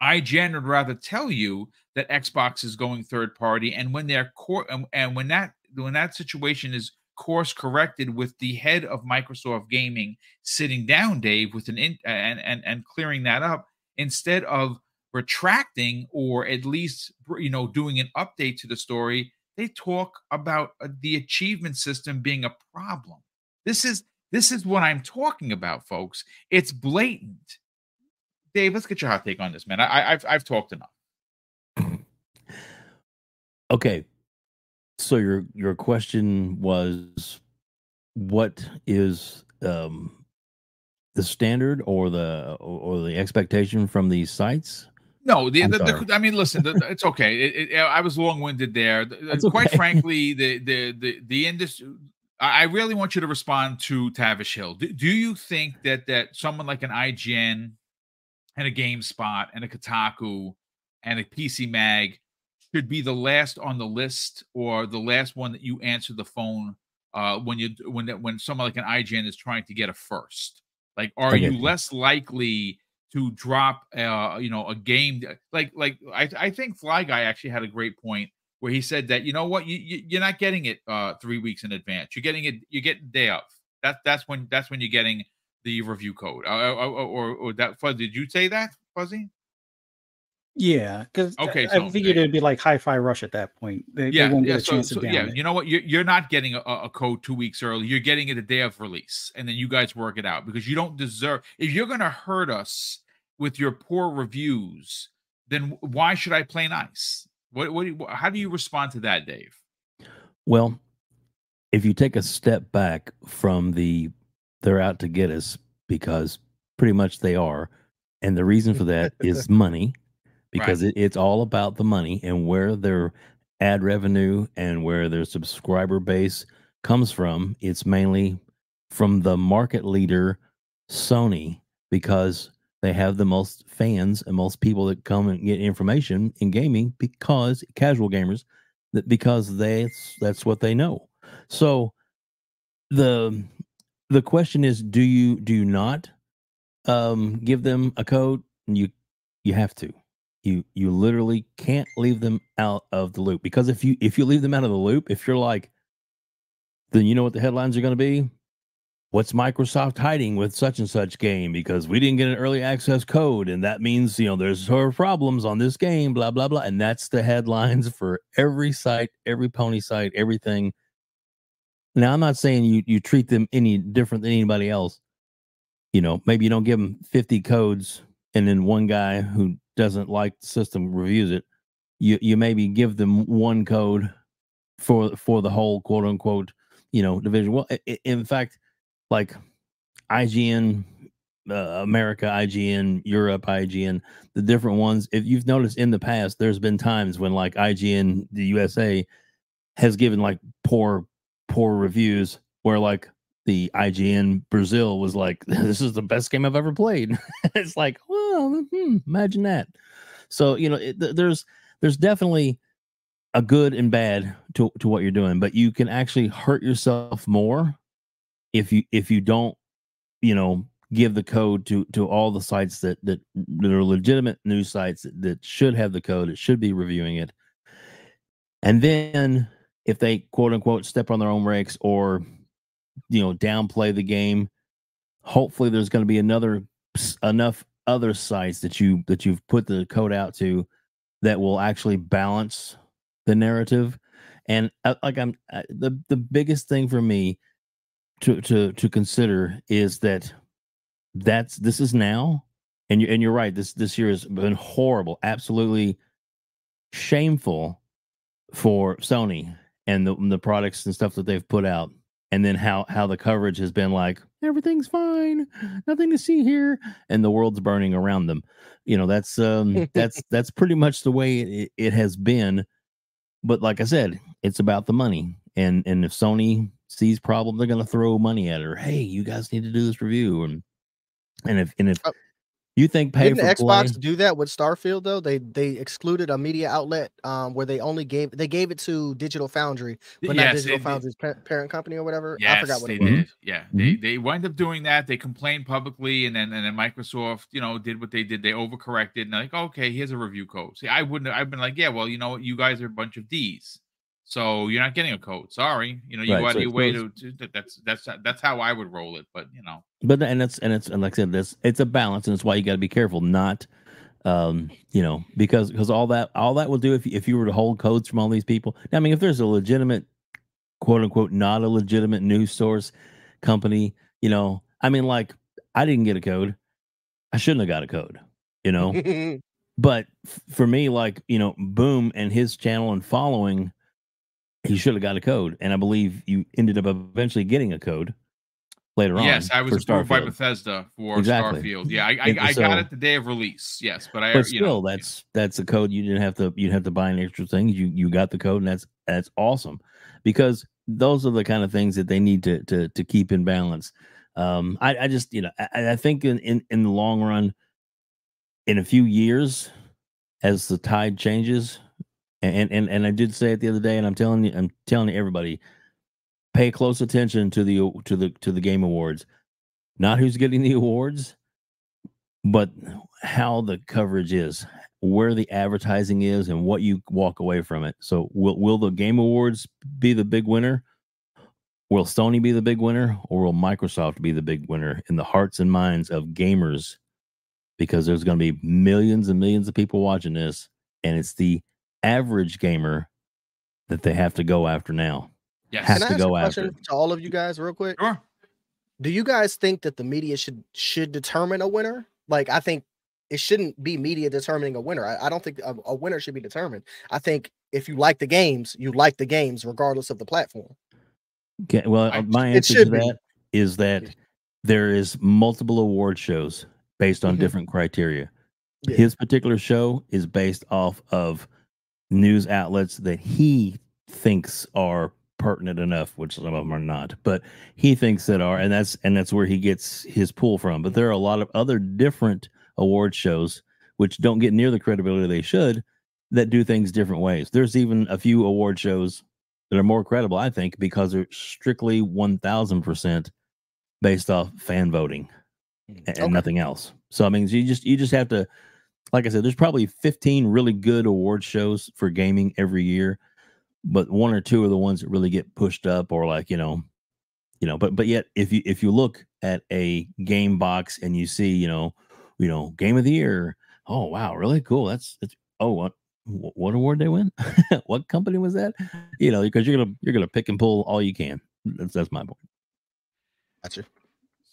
IGN would rather tell you that Xbox is going third party, and when they're core, and, and when that when that situation is course corrected with the head of Microsoft Gaming sitting down, Dave, with an in, and and and clearing that up instead of retracting or at least you know doing an update to the story. They talk about uh, the achievement system being a problem. This is this is what I'm talking about, folks. It's blatant. Dave, let's get your hot take on this, man. I, I've I've talked enough.
Okay. So your your question was what is um the standard or the or, the expectation from these sites?
No, the, the, the I mean, listen, the, it's okay. It, it, I was long winded there.
That's
Quite
okay.
frankly, the the the the industry. I I really want you to respond to Tavish Hill. Do, do you think that that someone like an IGN and a GameSpot and a Kotaku and a PC Mag should be the last on the list or the last one that you answer the phone uh, when you when that when someone like an IGN is trying to get a first? Like, are you
you.
less likely to drop uh you know a game like like I, I think Fly Guy actually had a great point where he said that you know what? You, you you're not getting it uh three weeks in advance. You're getting it you're getting day of. That that's when that's when you're getting the review code. Uh, or, or, or that Fuzz did you say that Fuzzy
Yeah, because
Okay,
I figured it'd be like Hi-Fi Rush at that point. They,
yeah
they won't
yeah
get a
so,
chance
so
to
yeah
it.
you know what you're, you're not getting a, a code two weeks early you're getting it a day of release and then you guys work it out because you don't deserve if you're gonna hurt us with your poor reviews then why should I play nice what what do you, how do you respond to that Dave
Well, if you take a step back from the they're out to get us because pretty much they are, and the reason for that is money because it, it's all about the money and where their ad revenue and where their subscriber base comes from. It's mainly from the market leader, Sony, because they have the most fans and most people that come and get information in gaming because casual gamers that because they that's what they know. So the the question is do you do you not um give them a code you you have to you you literally can't leave them out of the loop because if you if you leave them out of the loop if you're like then you know what the headlines are going to be? What's Microsoft hiding with such and such game? Because we didn't get an early access code and that means you know there's sort of problems on this game blah blah blah and that's the headlines for every site every pony site everything. Now i'm not saying you you treat them any different than anybody else. You know maybe you don't give them 50 codes and then one guy who doesn't like the system reviews it you you maybe give them one code for for the whole quote unquote you know division well in fact like IGN uh, America, IGN Europe, IGN, the different ones. If you've noticed in the past, there's been times when like IGN the USA has given like poor poor reviews where like the IGN Brazil was like, "This is the best game I've ever played." it's like, well, hmm, imagine that. So you know, it, there's there's definitely a good and bad to to what you're doing, but you can actually hurt yourself more if you if you don't you know give the code to to all the sites that that, that are legitimate news sites that, that should have the code it should be reviewing it and then if they quote unquote step on their own brakes or you know downplay the game. Hopefully there's going to be another enough other sites that you that you've put the code out to that will actually balance the narrative. And uh, like i'm uh, the the biggest thing for me to to to consider is that that's this is now and you and you're right this this year has been horrible absolutely shameful for Sony and the the products and stuff that they've put out and then how how the coverage has been like everything's fine. Nothing to see here and the world's burning around them. You know that's um that's that's pretty much the way it, it has been. But like i said it's about the money. And and if sony sees problem, they're going to throw money at her. Hey, you guys need to do this review, and and if and if uh, you think pay
didn't Xbox play, do that with Starfield though? They they excluded a media outlet um, where they only gave they gave it to Digital Foundry, but yes, not Digital Foundry's parent company or whatever.
Yes,
I forgot what
they
it was.
did. Yeah, mm-hmm. they they wind up doing that. They complained publicly, and then and then Microsoft, you know, did what they did. They overcorrected, and like, okay, here's a review code. See, I wouldn't. I've been like, yeah, well, you know, what, you guys are a bunch of D's. So you're not getting a code. Sorry, you know you right, go out so your way to, to, that's that's that's how I would roll it. But you know,
but and it's and it's and like I said, this it's a balance, and it's why you got to be careful, not um you know because because all that all that will do if if you were to hold codes from all these people. I mean, if there's a legitimate quote unquote not a legitimate news source company, you know, I mean, like I didn't get a code, I shouldn't have got a code, you know. but for me, like you know, Boom and his channel and following he should have got a code, and I believe you ended up eventually getting a code later
yes,
on.
Yes, I was approved by Bethesda for exactly. Starfield. Yeah, I, I, I so, got it the day of release. Yes, but I
but still, know, that's that's a code you didn't have to you have to buy an extra thing. You you got the code, and that's that's awesome because those are the kind of things that they need to to to keep in balance. Um, I, I just you know I, I think in, in in the long run, in a few years, as the tide changes, and and and I did say it the other day, and I'm telling you, I'm telling everybody, pay close attention to the to the to the game awards, not who's getting the awards, but how the coverage is, where the advertising is, and what you walk away from it. So will will the game awards be the big winner? Will Sony be the big winner, or will Microsoft be the big winner in the hearts and minds of gamers? Because there's going to be millions and millions of people watching this, and it's the average gamer that they have to go after now.
Yes.
Has Can I to go after to all of you guys real quick.
Sure.
Do you guys think that the media should should determine a winner? Like I think it shouldn't be media determining a winner. I, I don't think a, a, winner should be determined. I think if you like the games, you like the games regardless of the platform.
Okay, well, I, my answer to be. that is that there is multiple award shows based on mm-hmm. different criteria. Yeah. His particular show is based off of news outlets that he thinks are pertinent enough, which some of them are not, but he thinks that are, and that's and that's where he gets his pull from. But there are a lot of other different award shows which don't get near the credibility they should that do things different ways. There's even a few award shows that are more credible, I think, because they're strictly one thousand percent based off fan voting hmm. and, okay. nothing else. So I mean, you just you just have to like I said, there's probably 15 really good award shows for gaming every year, but one or two are the ones that really get pushed up or like, you know, you know, but but yet if you if you look at a game box and you see, you know, you know, game of the year, oh wow, really cool. That's that's oh what what award they win? what company was that? You know, because you're gonna you're gonna pick and pull all you can. That's that's my point.
Gotcha.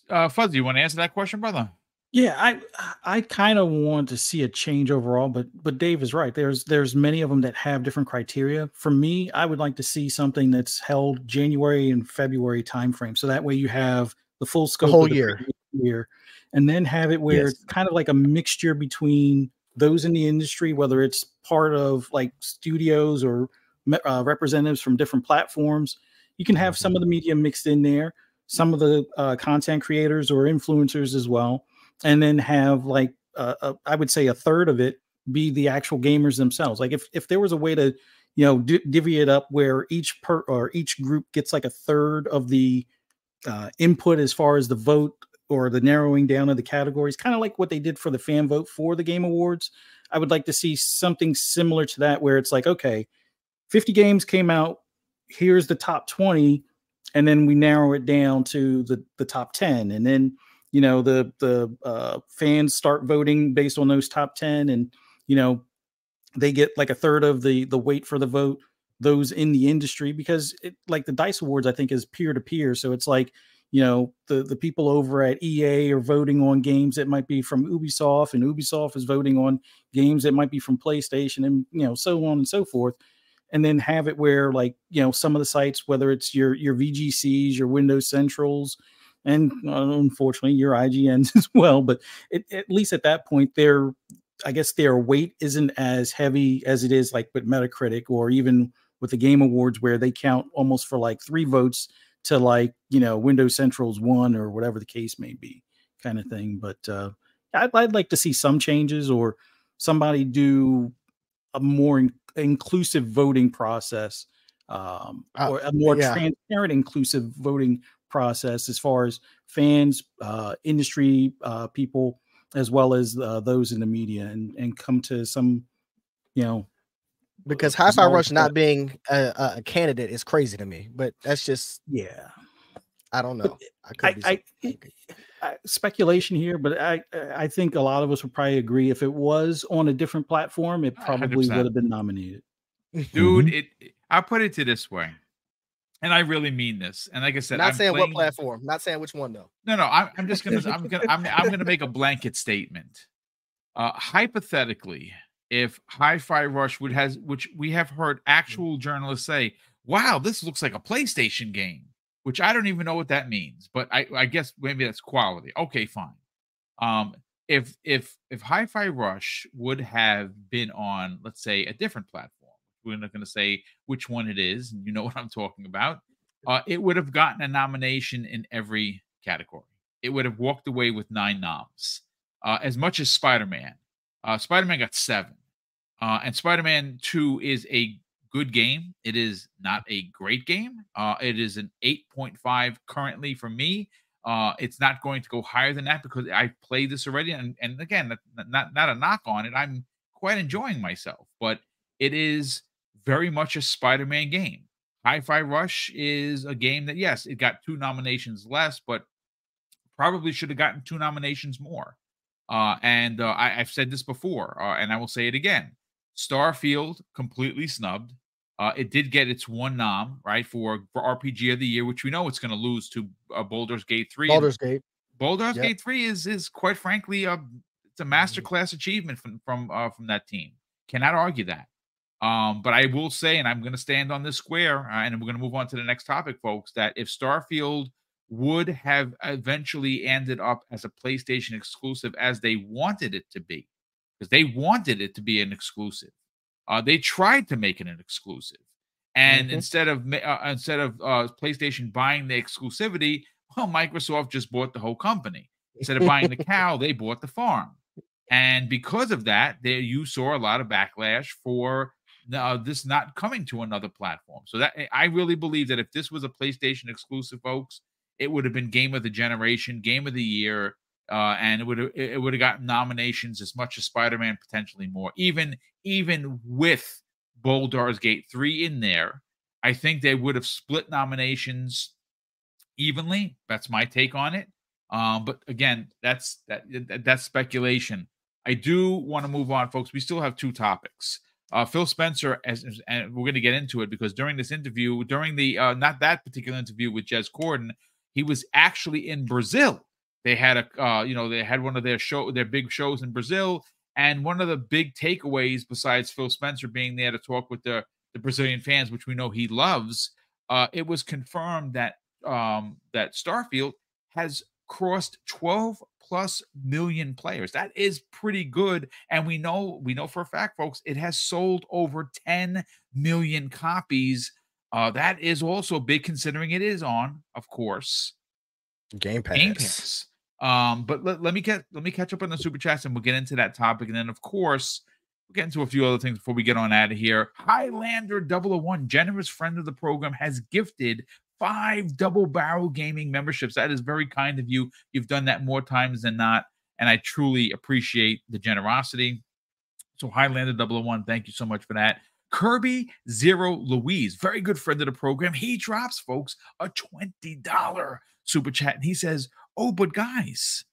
Uh, Fuzzy, you want to answer that question, brother?
Yeah, I I kind of want to see a change overall, but but Dave is right. There's there's many of them that have different criteria. For me, I would like to see something that's held January and February timeframe, so that way you have the full scope
whole
of the
year.
year, and then have it where
Yes.
it's kind of like a mixture between those in the industry, whether it's part of like studios or uh, representatives from different platforms. You can have some of the media mixed in there, some of the uh, content creators or influencers as well and then have like uh, uh, I would say a third of it be the actual gamers themselves. Like if if there was a way to you know di- divvy it up where each per or each group gets like a third of the uh, input as far as the vote or the narrowing down of the categories, kind of like what they did for the fan vote for the Game Awards. I would like to see something similar to that where it's like, okay, 50 games came out, here's the top 20, and then we narrow it down to the the top 10. And then you know the the uh, fans start voting based on those top 10 and you know they get like a third of the the weight for the vote those in the industry because it like the dice awards i think is peer to peer so it's like you know the the people over at ea are voting on games that might be from ubisoft and ubisoft is voting on games that might be from playstation and you know so on and so forth. And then have it where like you know some of the sites whether it's your your vgcs your windows centrals and uh, unfortunately your IGNs as well. But it, at least at that point, their I guess their weight isn't as heavy as it is like with Metacritic or even with the Game Awards, where they count almost for like three votes to like you know Windows Central's one or whatever the case may be, kind of thing. But uh, I'd, I'd like to see some changes or somebody do a more in- inclusive voting process um,
Uh,
or a more
yeah.
transparent, inclusive voting process as far as fans, uh, industry uh, people, as well as uh, those in the media, and and come to some, you know,
Because Hi-Fi
small
Rush not being a, a- a candidate is crazy to me. But that's just
yeah.
I don't know. I could
I,
be
I. I speculation here, but I I think a lot of us would probably agree if it was on a different platform, it probably
100%.
would have been nominated.
Dude, it, it- I'll put it to this way. And I really mean this. And like I said,
Not
I'm
saying
playing-
what platform. Not saying which one though.
No, no, I'm, I'm just gonna, I'm gonna, I'm, I'm gonna make a blanket statement. Uh, hypothetically, if Hi-Fi Rush would has, which we have heard actual journalists say, "Wow, this looks like a PlayStation game," which I don't even know what that means, but I, I guess maybe that's quality. Okay, fine. Um, if if if Hi-Fi Rush would have been on, let's say, a different platform, we're not going to say which one it is, you know what I'm talking about. Uh, it would have gotten a nomination in every category. It would have walked away with nine noms, uh, as much as Spider Man. Uh, Spider Man got seven, uh, and Spider Man Two is a good game. It is not a great game. Uh, it is an eight point five currently for me. Uh, it's not going to go higher than that because I played this already, and and again, not- not not a knock on it. I'm quite enjoying myself, but it is very much a Spider Man game. Hi-Fi Rush is a game that yes, it got two nominations less, but probably should have gotten two nominations more. Uh, and uh, I, I've said this before, uh, and I will say it again: Starfield completely snubbed. Uh, it did get its one nom right for, for RPG of the year, which we know it's going to lose to uh, Baldur's Gate three. and
Baldur's Gate.
Baldur's
Yep.
Gate three is is quite frankly a it's a masterclass achievement from from uh, from that team. Cannot argue that. Um, but I will say, and I'm going to stand on this square, uh, and we're going to move on to the next topic, folks. That if Starfield would have eventually ended up as a PlayStation exclusive as they wanted it to be, because they wanted it to be an exclusive, uh, they tried to make it an exclusive, and
Mhm.
instead of uh, instead of uh, PlayStation buying the exclusivity, well, Microsoft just bought the whole company. Instead of buying the cow, they bought the farm. And because of that, there you saw a lot of backlash for uh, this not coming to another platform. So that I really believe that if this was a PlayStation exclusive, folks, it would have been Game of the Generation, Game of the Year, uh, and it would it would have gotten nominations as much as Spider Man, potentially more. Even even with Baldur's Gate three in there, I think they would have split nominations evenly. That's my take on it. Um, but again, that's that that's speculation. I do want to move on, folks. We still have two topics. Uh, Phil Spencer, as, and we're going to get into it because during this interview, during the uh, not that particular interview with Jez Corden, he was actually in Brazil. They had a, uh, you know, they had one of their show, their big shows in Brazil, and one of the big takeaways, besides Phil Spencer being there to talk with the the Brazilian fans, which we know he loves, uh, it was confirmed that um, that Starfield has crossed 12 plus million players. That is pretty good. And we know, we know for a fact, folks, it has sold over 10 million copies. Uh, that is also big considering it is on, of course,
Game Pass.
Game Pass. Um, but let, let me get let me catch up on the super chats and we'll get into that topic. And then of course, we'll get into a few other things before we get on out of here. Highlander 001, generous friend of the program, has gifted five double barrel gaming memberships. That is very kind of you. You've done that more times than not. And I truly appreciate the generosity. So, Highlander 001, thank you so much for that. Kirby Zero Louise, very good friend of the program. He drops, folks, a $20 super chat. And he says, Oh, but guys,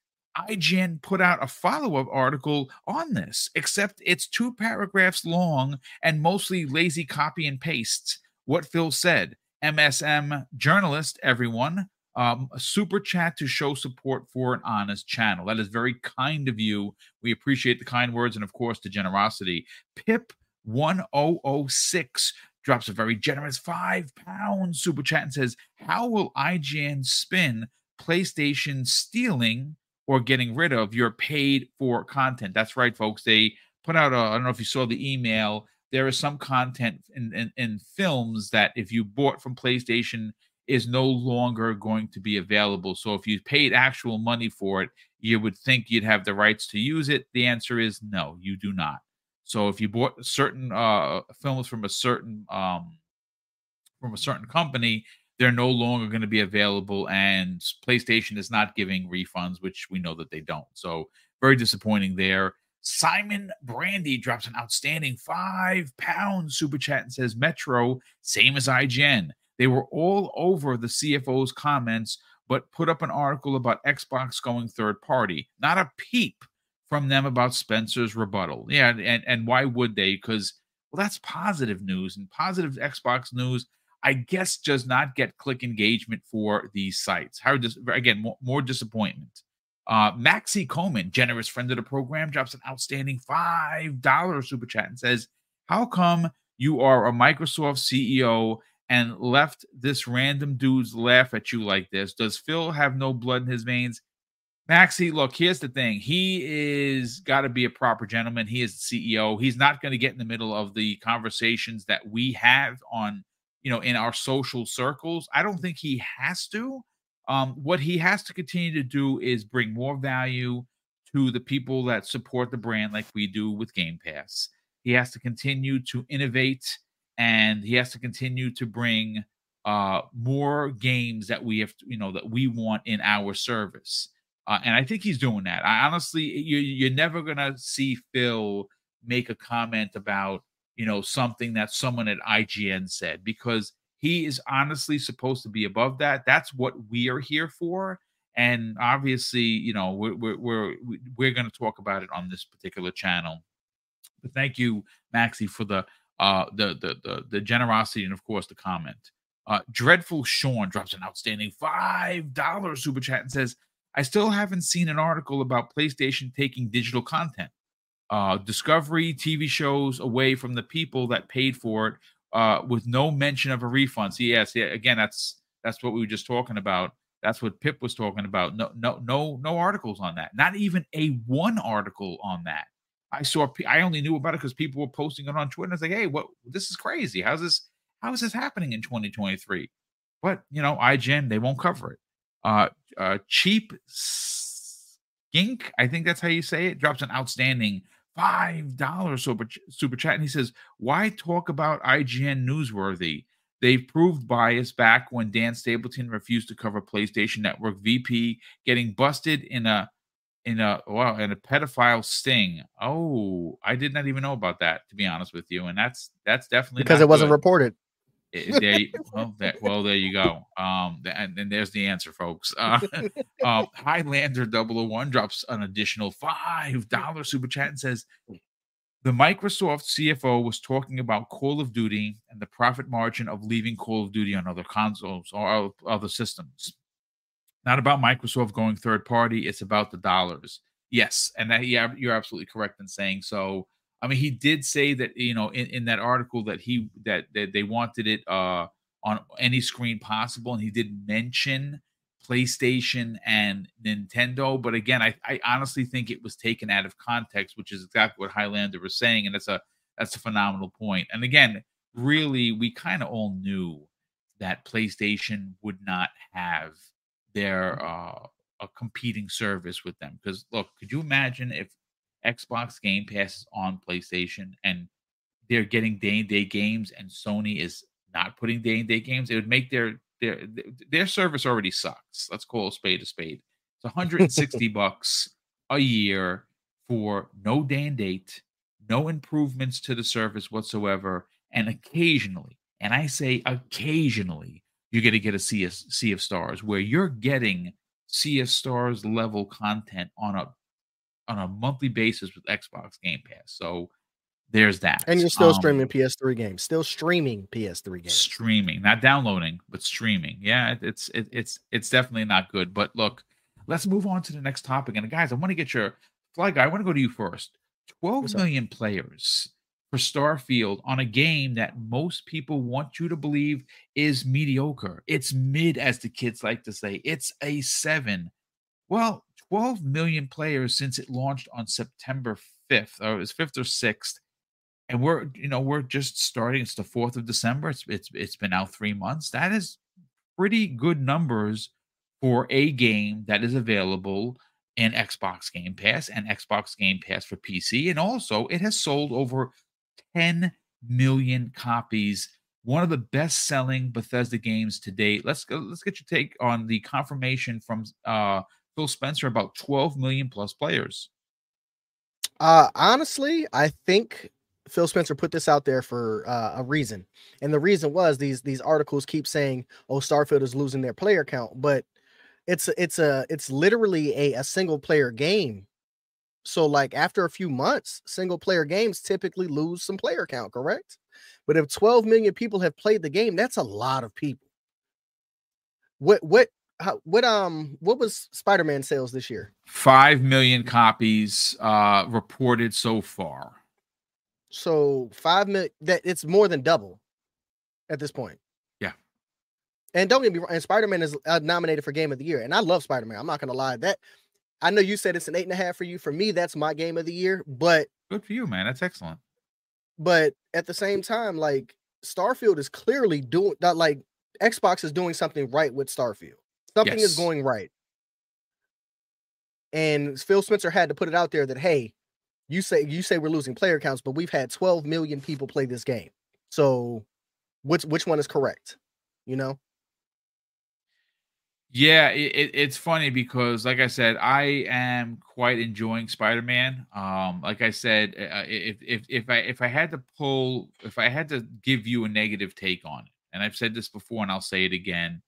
IGN put out a follow up article on this, except it's two paragraphs long and mostly lazy copy and paste. What Phil said. MSM journalist, everyone. Um, a super chat to show support for an honest channel. That is very kind of you. We appreciate the kind words and, of course, the generosity. Pip 1006 drops a very generous five pound super chat and says, How will IGN spin PlayStation stealing or getting rid of your paid for content? That's right, folks. They put out, I don't know if you saw the email there is some content in, in, in films that if you bought from PlayStation is no longer going to be available. So if you paid actual money for it, you would think you'd have the rights to use it. The answer is no, you do not. So if you bought certain uh, films from a certain um, from a certain company, they're no longer going to be available, and PlayStation is not giving refunds, which we know that they don't. So very disappointing there. Simon Brandy drops an outstanding five pound super chat and says, Metro, same as IGN. They were all over the CFO's comments, but put up an article about Xbox going third party. Not a peep from them about Spencer's rebuttal. Yeah, and, and why would they? Because, well, that's positive news, and positive Xbox news, I guess, does not get click engagement for these sites. How does, again, more, more disappointment. Uh, Maxi Coleman, generous friend of the program, drops an outstanding $5 super chat and says, How come you are a Microsoft CEO and left this random dudes laugh at you like this? Does Phil have no blood in his veins? Maxi, look, here's the thing. He is got to be a proper gentleman. He is the CEO. He's not going to get in the middle of the conversations that we have on, you know, in our social circles. I don't think he has to. Um, what he has to continue to do is bring more value to the people that support the brand, like we do with Game Pass. He has to continue to innovate, and he has to continue to bring uh, more games that we have, to, you know, that we want in our service. Uh, and I think he's doing that. I honestly, you, you're never gonna see Phil make a comment about, you know, something that someone at IGN said because he is honestly supposed to be above that. That's what we are here for. And obviously, you know, we're we're we're, we're going to talk about it on this particular channel. But thank you, Maxi, for the uh the the the, the generosity and of course the comment. Uh, Dreadful Sean drops an outstanding five dollar super chat and says, "I still haven't seen an article about PlayStation taking digital content, uh, Discovery TV shows away from the people that paid for it uh, with no mention of a refund. So yes, yeah, again, that's that's what we were just talking about. That's what Pip was talking about. No, no, no, no articles on that. Not even a one article on that. I saw. I only knew about it because people were posting it on Twitter. And I was like, hey, what? This is crazy. How's this? How is this happening in 2023? But you know, IGN they won't cover it. Uh, uh, cheap skink. I think that's how you say it. Drops an outstanding five dollars super super chat, and he says, "Why talk about IGN newsworthy? They've proved bias back when Dan Stapleton refused to cover PlayStation Network VP getting busted in a in a well in a pedophile sting. Oh, I did not even know about that to be honest with you, and that's that's definitely
because it wasn't
good.
reported.
It- there, you- well, there, well, there you go. Um, and, and there's the answer, folks. Uh, um, Highlander 001 drops an additional five dollar super chat and says, "The Microsoft CFO was talking about Call of Duty and the profit margin of leaving Call of Duty on other consoles or other systems. Not about Microsoft going third party. It's about the dollars. Yes, and that, yeah, you're absolutely correct in saying so." I mean, he did say that you know in, in that article that he that, that they wanted it uh on any screen possible, and he did mention PlayStation and Nintendo. But again, I, I honestly think it was taken out of context, which is exactly what Highlander was saying, and that's a that's a phenomenal point. And again, really, we kind of all knew that PlayStation would not have their uh a competing service with them because look, could you imagine if Xbox Game Pass is on PlayStation and they're getting day and day games and Sony is not putting day and day games, it would make their their their service already sucks. Let's call a spade a spade. It's 160 bucks a year for no day and date, no improvements to the service whatsoever, and occasionally, and I say occasionally, you're going to get a sea of, sea of stars where you're getting sea of stars level content on a on a monthly basis with Xbox Game Pass. So there's that.
And you're still
Um,
streaming PS3 games. Still streaming PS3 games.
streaming, not downloading, but streaming. Yeah, it- it's it, it's it's definitely not good. But look, let's move on to the next topic. And guys, I want to get your fly guy. I want to go to you first. Twelve
What's up?
players for Starfield on a game that most people want you to believe is mediocre. It's mid, as the kids like to say. It's a seven. Well, 12 million players since it launched on September 5th, or it was 5th or 6th. And we're, you know, we're just starting. It's the 4th of December. It's it's it's been out three months. That is pretty good numbers for a game that is available in Xbox Game Pass and Xbox Game Pass for PC. And also it has sold over 10 million copies. One of the best selling Bethesda games to date. Let's go, let's get your take on the confirmation from uh Phil Spencer about 12 million plus players.
Uh, honestly, I think Phil Spencer put this out there for uh, a reason, and the reason was these these articles keep saying, "Oh, Starfield is losing their player count," but it's it's a it's literally a, a single player game. So, like after a few months, single player games typically lose some player count, correct? But if 12 million people have played the game, that's a lot of people. What what how, what um what was Spider-Man sales this year?
5 million copies uh reported so far.
So five million that it's more than double at this point.
Yeah.
And don't get me wrong, and Spider-Man is uh, nominated for Game of the Year, and I love Spider-Man. I'm not gonna lie. That I know you said it's an eight and a half for you. For me, that's my game of the year. But
Good for you, man. That's excellent.
but at the same time, like Starfield is clearly doing that. Like Xbox is doing something right with Starfield. Something
Yes.
is going right. And Phil Spencer had to put it out there that hey, you say you say we're losing player counts, but we've had 12 million people play this game. So which which one is correct? You know?
Yeah, it, it, it's funny because, like I said, I am quite enjoying Spider-Man. Um, like I said, uh, if if if I if I had to pull, if I had to give you a negative take on it, and I've said this before, and I'll say it again,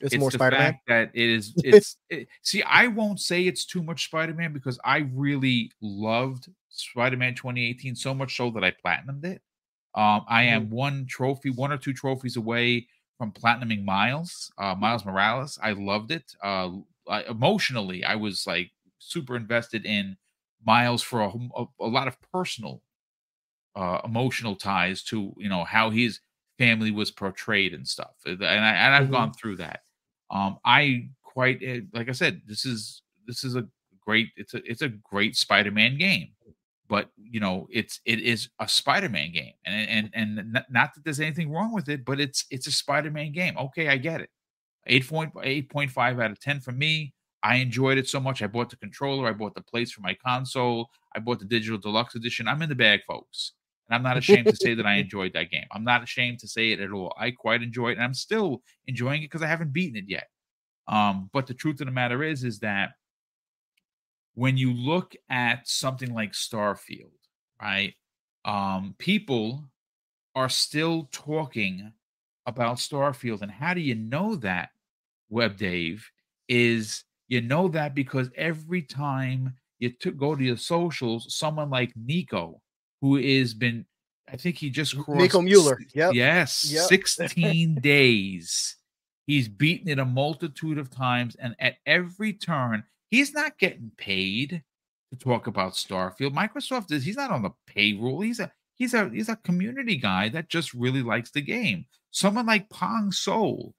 It's, more Spider-Man.
that it is. It's it, see, I won't say it's too much Spider-Man because I really loved Spider-Man 2018 so much so that I platinumed it. Um, I am one trophy, one or two trophies away from platinuming Miles, uh, Miles Morales. I loved it. Uh, I, emotionally, I was like super invested in Miles for a, a, a lot of personal, uh, emotional ties to you know how his family was portrayed and stuff. And I and I've
Mhm.
gone through that. Um, I quite eh, like I said, this is this is a great it's a it's a great Spider-Man game but you know it's it is a spider-man game and and and not that there's anything wrong with it but it's it's a spider-man game. Okay i get it. 8.8.5 out of 10 for me. I enjoyed it so much i bought the controller i bought the plates for my console i bought the digital deluxe edition. I'm in the bag folks and i'm not ashamed to say that i enjoyed that game i'm not ashamed to say it at all i quite enjoyed it and i'm still enjoying it because i haven't beaten it yet um but the truth of the matter is is that when you look at something like Starfield, right? Um, people are still talking about Starfield. And how do you know that, Web Dave? Is you know that because every time you to go to your socials, someone like Nico, who has been, I think he just crossed
Nico Mueller. Yep.
Yes,
Yep.
16 days. He's beaten it a multitude of times, and at every turn, he's not getting paid to talk about Starfield. Microsoft is he's not on the payroll. He's a he's a he's a community guy that just really likes the game. Someone like Pong Soul,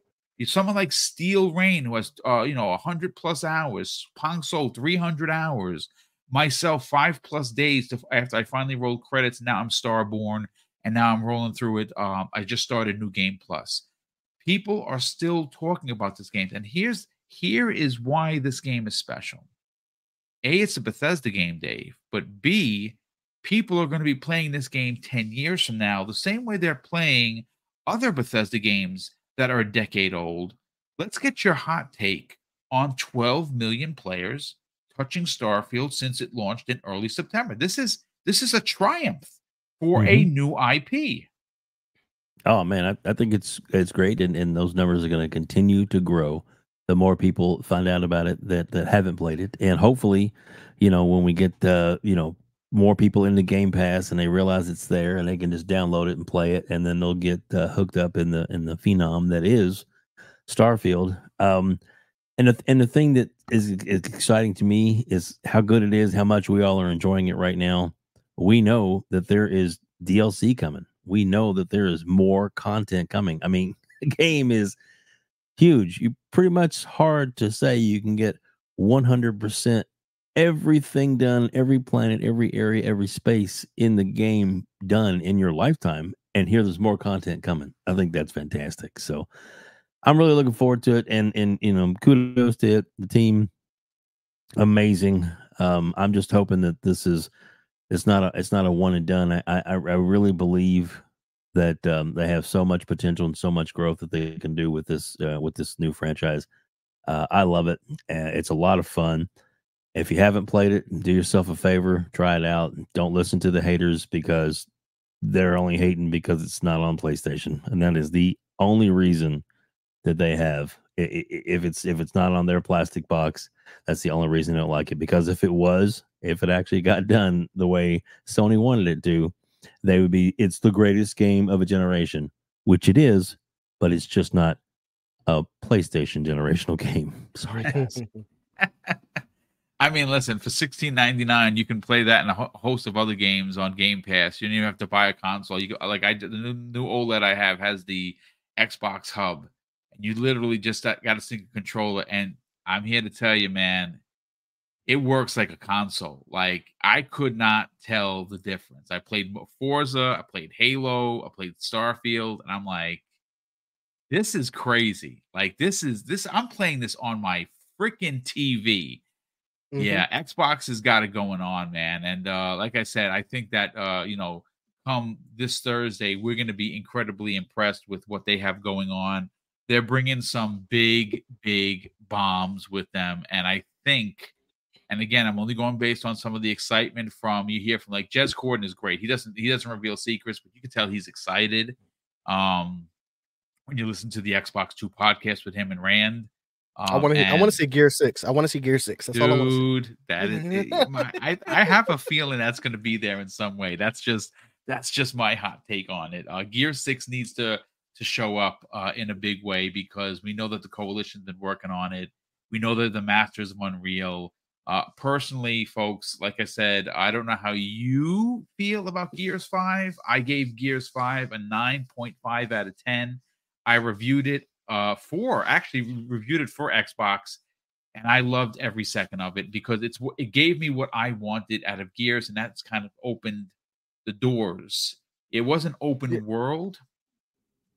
someone like Steel Rain, who has uh, you know hundred plus hours, Pong Soul three hundred hours, myself five plus days to, after I finally rolled credits. Now I'm Starborn, and now I'm rolling through it. Um, I just started New Game Plus. People are still talking about this game, and here's here is why this game is special. A, it's a Bethesda game, Dave, but B, people are going to be playing this game 10 years from now, the same way they're playing other Bethesda games that are a decade old. Let's get your hot take on 12 million players touching Starfield since it launched in early September. This is this is a triumph for a new IP.
Oh man, I, I think it's it's great, and, and those numbers are going to continue to grow. The more people find out about it that that haven't played it, and hopefully, you know, when we get uh, you know more people into Game Pass and they realize it's there and they can just download it and play it, and then they'll get uh, hooked up in the in the phenom that is Starfield. Um, and the, and the thing that is, is exciting to me is how good it is, how much we all are enjoying it right now. We know that there is DLC coming. We know that there is more content coming. I mean, the game is huge. You pretty much hard to say you can get 100% everything done, every planet, every area, every space in the game done in your lifetime. And here there's more content coming. I think that's fantastic. So I'm really looking forward to it. And and you know, kudos to it, the team. Amazing. Um, I'm just hoping that this is it's not a it's not a one and done. I I, I really believe that um, they have so much potential and so much growth that they can do with this uh, with this new franchise. Uh, I love it. Uh, it's a lot of fun. If you haven't played it, do yourself a favor, try it out. Don't listen to the haters because they're only hating because it's not on PlayStation, and that is the only reason that they have. If it's if it's not on their plastic box, that's the only reason I don't like it. Because if it was, if it actually got done the way Sony wanted it to, they would be. It's the greatest game of a generation, which it is, but it's just not a PlayStation generational game. Sorry, guys.
I mean, listen, for sixteen ninety nine, you can play that and a host of other games on Game Pass. You don't even have to buy a console. You go like I. The new, OLED I have has the Xbox Hub, you literally just got a single controller. And I'm here to tell you, man, it works like a console. Like I could not tell the difference. I played Forza, I played Halo, I played Starfield, and I'm like, this is crazy. Like this is this. I'm playing this on my freaking TV.
Mhm.
Yeah, Xbox has got it going on, man. And uh, like I said, I think that uh, you know, come this Thursday, we're going to be incredibly impressed with what they have going on. They're bringing some big, big bombs with them, and I think, and again, I'm only going based on some of the excitement from you hear from like Jez Corden is great. He doesn't he doesn't reveal secrets, but you can tell he's excited. Um, when you listen to the Xbox Two podcast with him and Rand.
I
Um,
want to. I want to see Gear Six. I want to see Gear Six. That's all I want to see.
dude that is my, I, I have a feeling that's going to be there in some way that's just that's just my hot take on it uh gear six needs to to show up uh in a big way because we know that the coalition's been working on it we know they're the masters of unreal uh personally folks like i said i don't know how you feel about gears 5 i gave gears 5 a 9.5 out of 10 i reviewed it uh for actually reviewed it for xbox and I loved every second of it because it's it gave me what I wanted out of Gears, and that's kind of opened the doors. It was an open
Yeah.
world.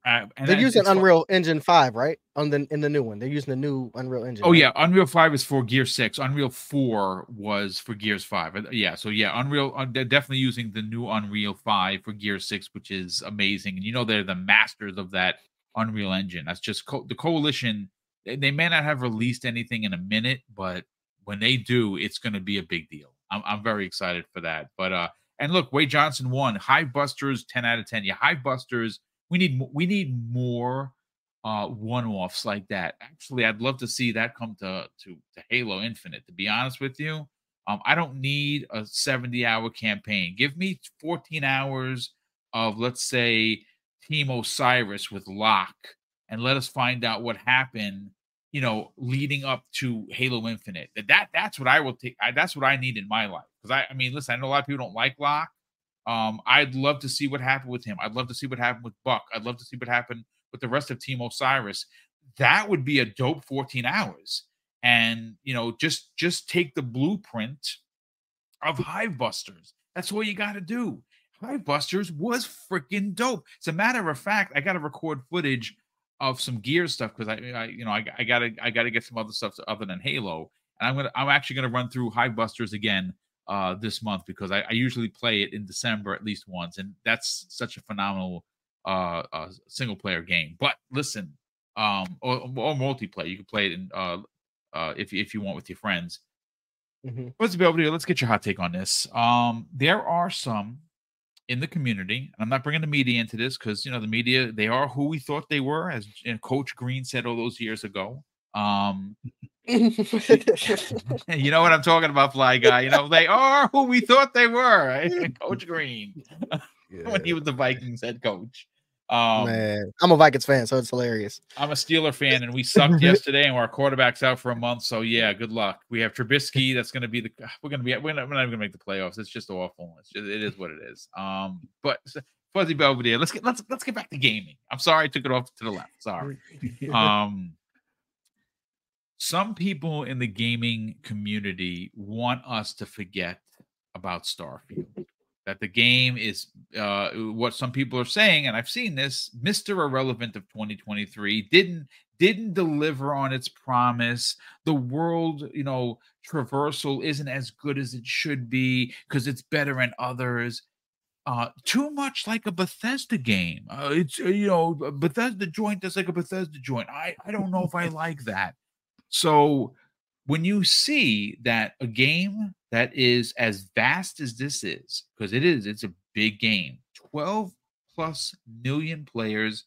Uh, and
They're using Unreal Engine Five, right? On the in the new one, they're using the new Unreal Engine.
Oh
right?
yeah, Unreal Five is for Gear Six. Unreal Four was for Gears Five. Yeah, so yeah, Unreal. uh, They're definitely using the new Unreal Five for Gear Six, which is amazing. And you know they're the masters of that Unreal Engine. That's just co- the coalition. They, they may not have released anything in a minute, but when they do, it's going to be a big deal. I'm I'm very excited for that. But uh, and look, Wade Johnson won. Hive Busters, ten out of ten. Yeah, Hive Busters. We need we need more uh one-offs like that. Actually, I'd love to see that come to to, to Halo Infinite. To be honest with you, um, I don't need a 70-hour campaign. Give me 14 hours of let's say Team Osiris with Locke, and let us find out what happened. You know, leading up to Halo Infinite. That, that that's what I will take. I, that's what I need in my life. Because I, I mean, listen, I know a lot of people don't like Locke. Um, I'd love to see what happened with him. I'd love to see what happened with Buck. I'd love to see what happened with the rest of Team Osiris. That would be a dope 14 hours. And you know, just just take the blueprint of Hive Busters. That's all you got to do. Hive Busters was freaking dope. As a matter of fact, I got to record footage of some gear stuff because I, I, you know, I, I gotta, I gotta get some other stuff other than Halo, and I'm gonna, I'm actually gonna run through Hive Busters again uh this month because I, I usually play it in December at least once, and that's such a phenomenal uh, uh single player game. But listen, um, or, or multiplayer, you can play it in uh, uh if if you want with your friends.
Mhm.
Let's be able to let's get your hot take on this. Um, there are some in the community, and I'm not bringing the media into this because you know the media they are who we thought they were, as you know, Coach Green said all those years ago. Um, you know what I'm talking about, Fly Guy. You know they are who we thought they were, right? Coach Green when he was the Vikings head coach. Um,
Man, I'm a Vikings fan, so it's hilarious.
I'm a Steeler fan, and we sucked yesterday, and our quarterback's out for a month. So yeah, good luck. We have Trubisky. That's going to be the. We're going to be. We're not, we're not even going to make the playoffs. It's just awful. It's just, it is what it is. Um, but Fuzzy Belvedere. Let's get let's let's get back to gaming. I'm sorry I took it off to the left. Sorry. Um, some people in the gaming community want us to forget about Starfield. That the game is uh, what some people are saying, and I've seen this. Mister Irrelevant of 2023 didn't didn't deliver on its promise. The world, you know, traversal isn't as good as it should be because it's better in others. Uh, too much like a Bethesda game. Uh, it's uh, you know, Bethesda joint that's like a Bethesda joint. I I don't know if I like that. So when you see that a game that is as vast as this is, because it is, it's a big game, 12 plus million players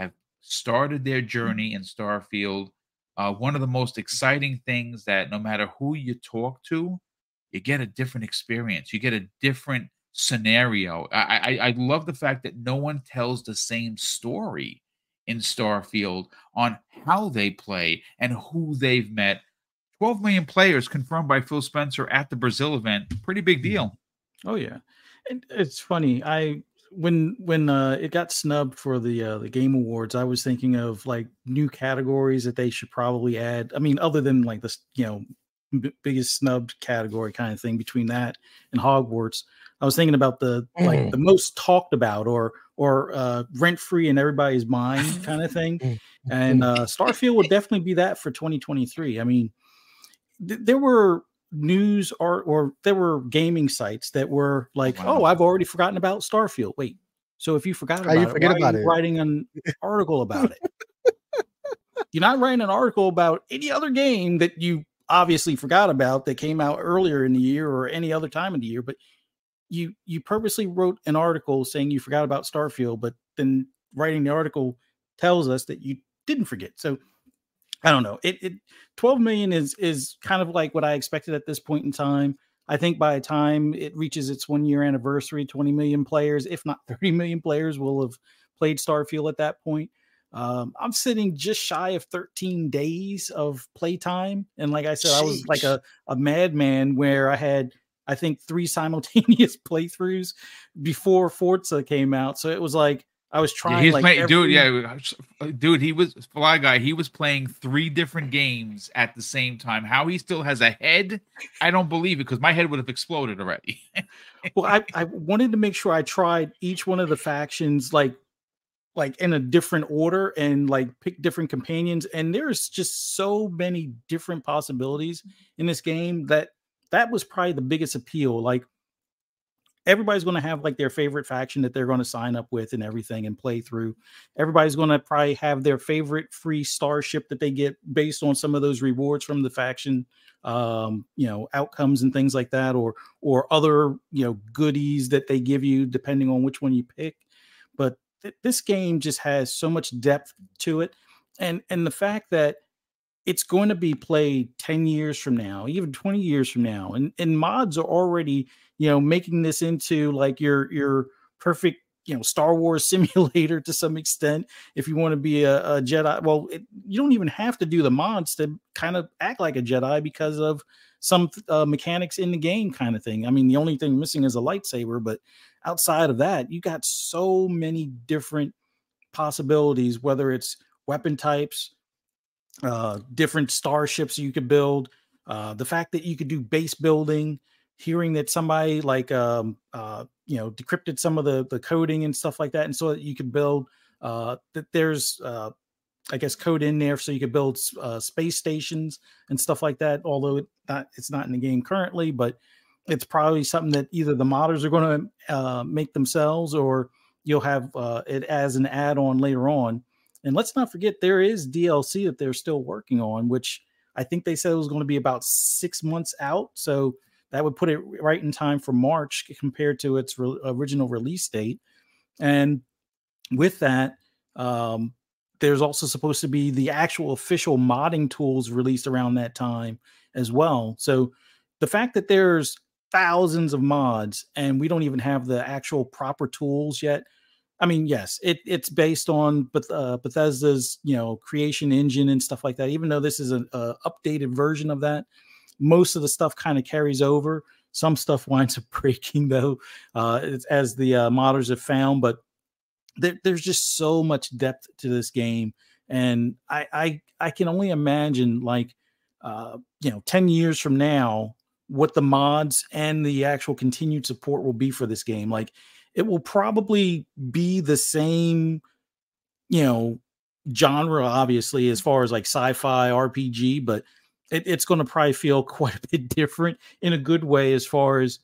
have started their journey in Starfield. Uh, one of the most exciting things that no matter who you talk to, you get a different experience. You get a different scenario. I, I, I love the fact that no one tells the same story in Starfield on how they play and who they've met 12 million players confirmed by Phil Spencer at the Brazil event. Pretty big deal.
Oh yeah, and it's funny. I when when uh, it got snubbed for the uh, the game awards, I was thinking of like new categories that they should probably add. I mean, other than like this, you know, b- biggest snubbed category kind of thing between that and Hogwarts. I was thinking about the like
Mm.
the most talked about or or uh, rent free in everybody's mind kind of thing. And uh, Starfield would definitely be that for 2023. I mean, th- there were news or or there were gaming sites that were like,
Wow.
"Oh, I've already forgotten about Starfield." Wait, so if you forgot
How
about
you
it,
forget about it?
writing an article about it? You're not writing an article about any other game that you obviously forgot about that came out earlier in the year or any other time of the year, but you you purposely wrote an article saying you forgot about Starfield, but then writing the article tells us that you didn't forget. So I don't know. It, it 12 million is is kind of like what I expected at this point in time. I think by the time it reaches its one year anniversary, 20 million players, if not 30 million players, will have played Starfield at that point. Um, I'm sitting just shy of 13 days of playtime. And like I said, I was like a, a madman where I had, I think, three simultaneous playthroughs before Forza came out. So it was like I was
Yeah,
trying
he's
like
playing, dude. Yeah, uh, dude. He was fly guy. He was playing three different games at the same time. How he still has a head, I don't believe it because my head would have exploded already.
well I, I wanted to make sure i tried each one of the factions like like in a different order and like pick different companions and there's just so many different possibilities in this game that that was probably the biggest appeal like everybody's going to have like their favorite faction that they're going to sign up with and everything and play through. Everybody's going to probably have their favorite free starship that they get based on some of those rewards from the faction um you know outcomes and things like that or or other you know goodies that they give you depending on which one you pick. But th- this game just has so much depth to it, and and the fact that it's going to be played 10 years from now, even 20 years from now. And and mods are already, you know, making this into like your your perfect, you know, Star Wars simulator to some extent. If you want to be a, a Jedi, well, it, you don't even have to do the mods to kind of act like a Jedi because of some uh, mechanics in the game kind of thing. I mean, the only thing missing is a lightsaber, but outside of that, you got so many different possibilities, whether it's weapon types, uh, different starships you could build. Uh, the fact that you could do base building, hearing that somebody like um, uh, you know decrypted some of the the coding and stuff like that, and so that you could build uh, that there's uh, I guess code in there so you could build uh, space stations and stuff like that. Although it not it's not in the game currently, but it's probably something that either the modders are going to uh, make themselves or you'll have uh, it as an add-on later on and let's not forget there is DLC that they're still working on, which I think they said it was going to be about six months out. So that would put it right in time for March compared to its re- original release date. And with that, um, there's also supposed to be the actual official modding tools released around that time as well. So the fact that there's thousands of mods and we don't even have the actual proper tools yet I mean, yes, it, it's based on Beth, uh, Bethesda's you know creation engine and stuff like that. Even though this is an updated version of that, most of the stuff kind of carries over. Some stuff winds up breaking though, uh, as the uh, modders have found. But there, there's just so much depth to this game, and I I, I can only imagine like uh, you know ten years from now what the mods and the actual continued support will be for this game. Like it will probably be the same, you know, genre, obviously, as far as like sci-fi RPG, but it, it's going to probably feel quite a bit different in a good way as far as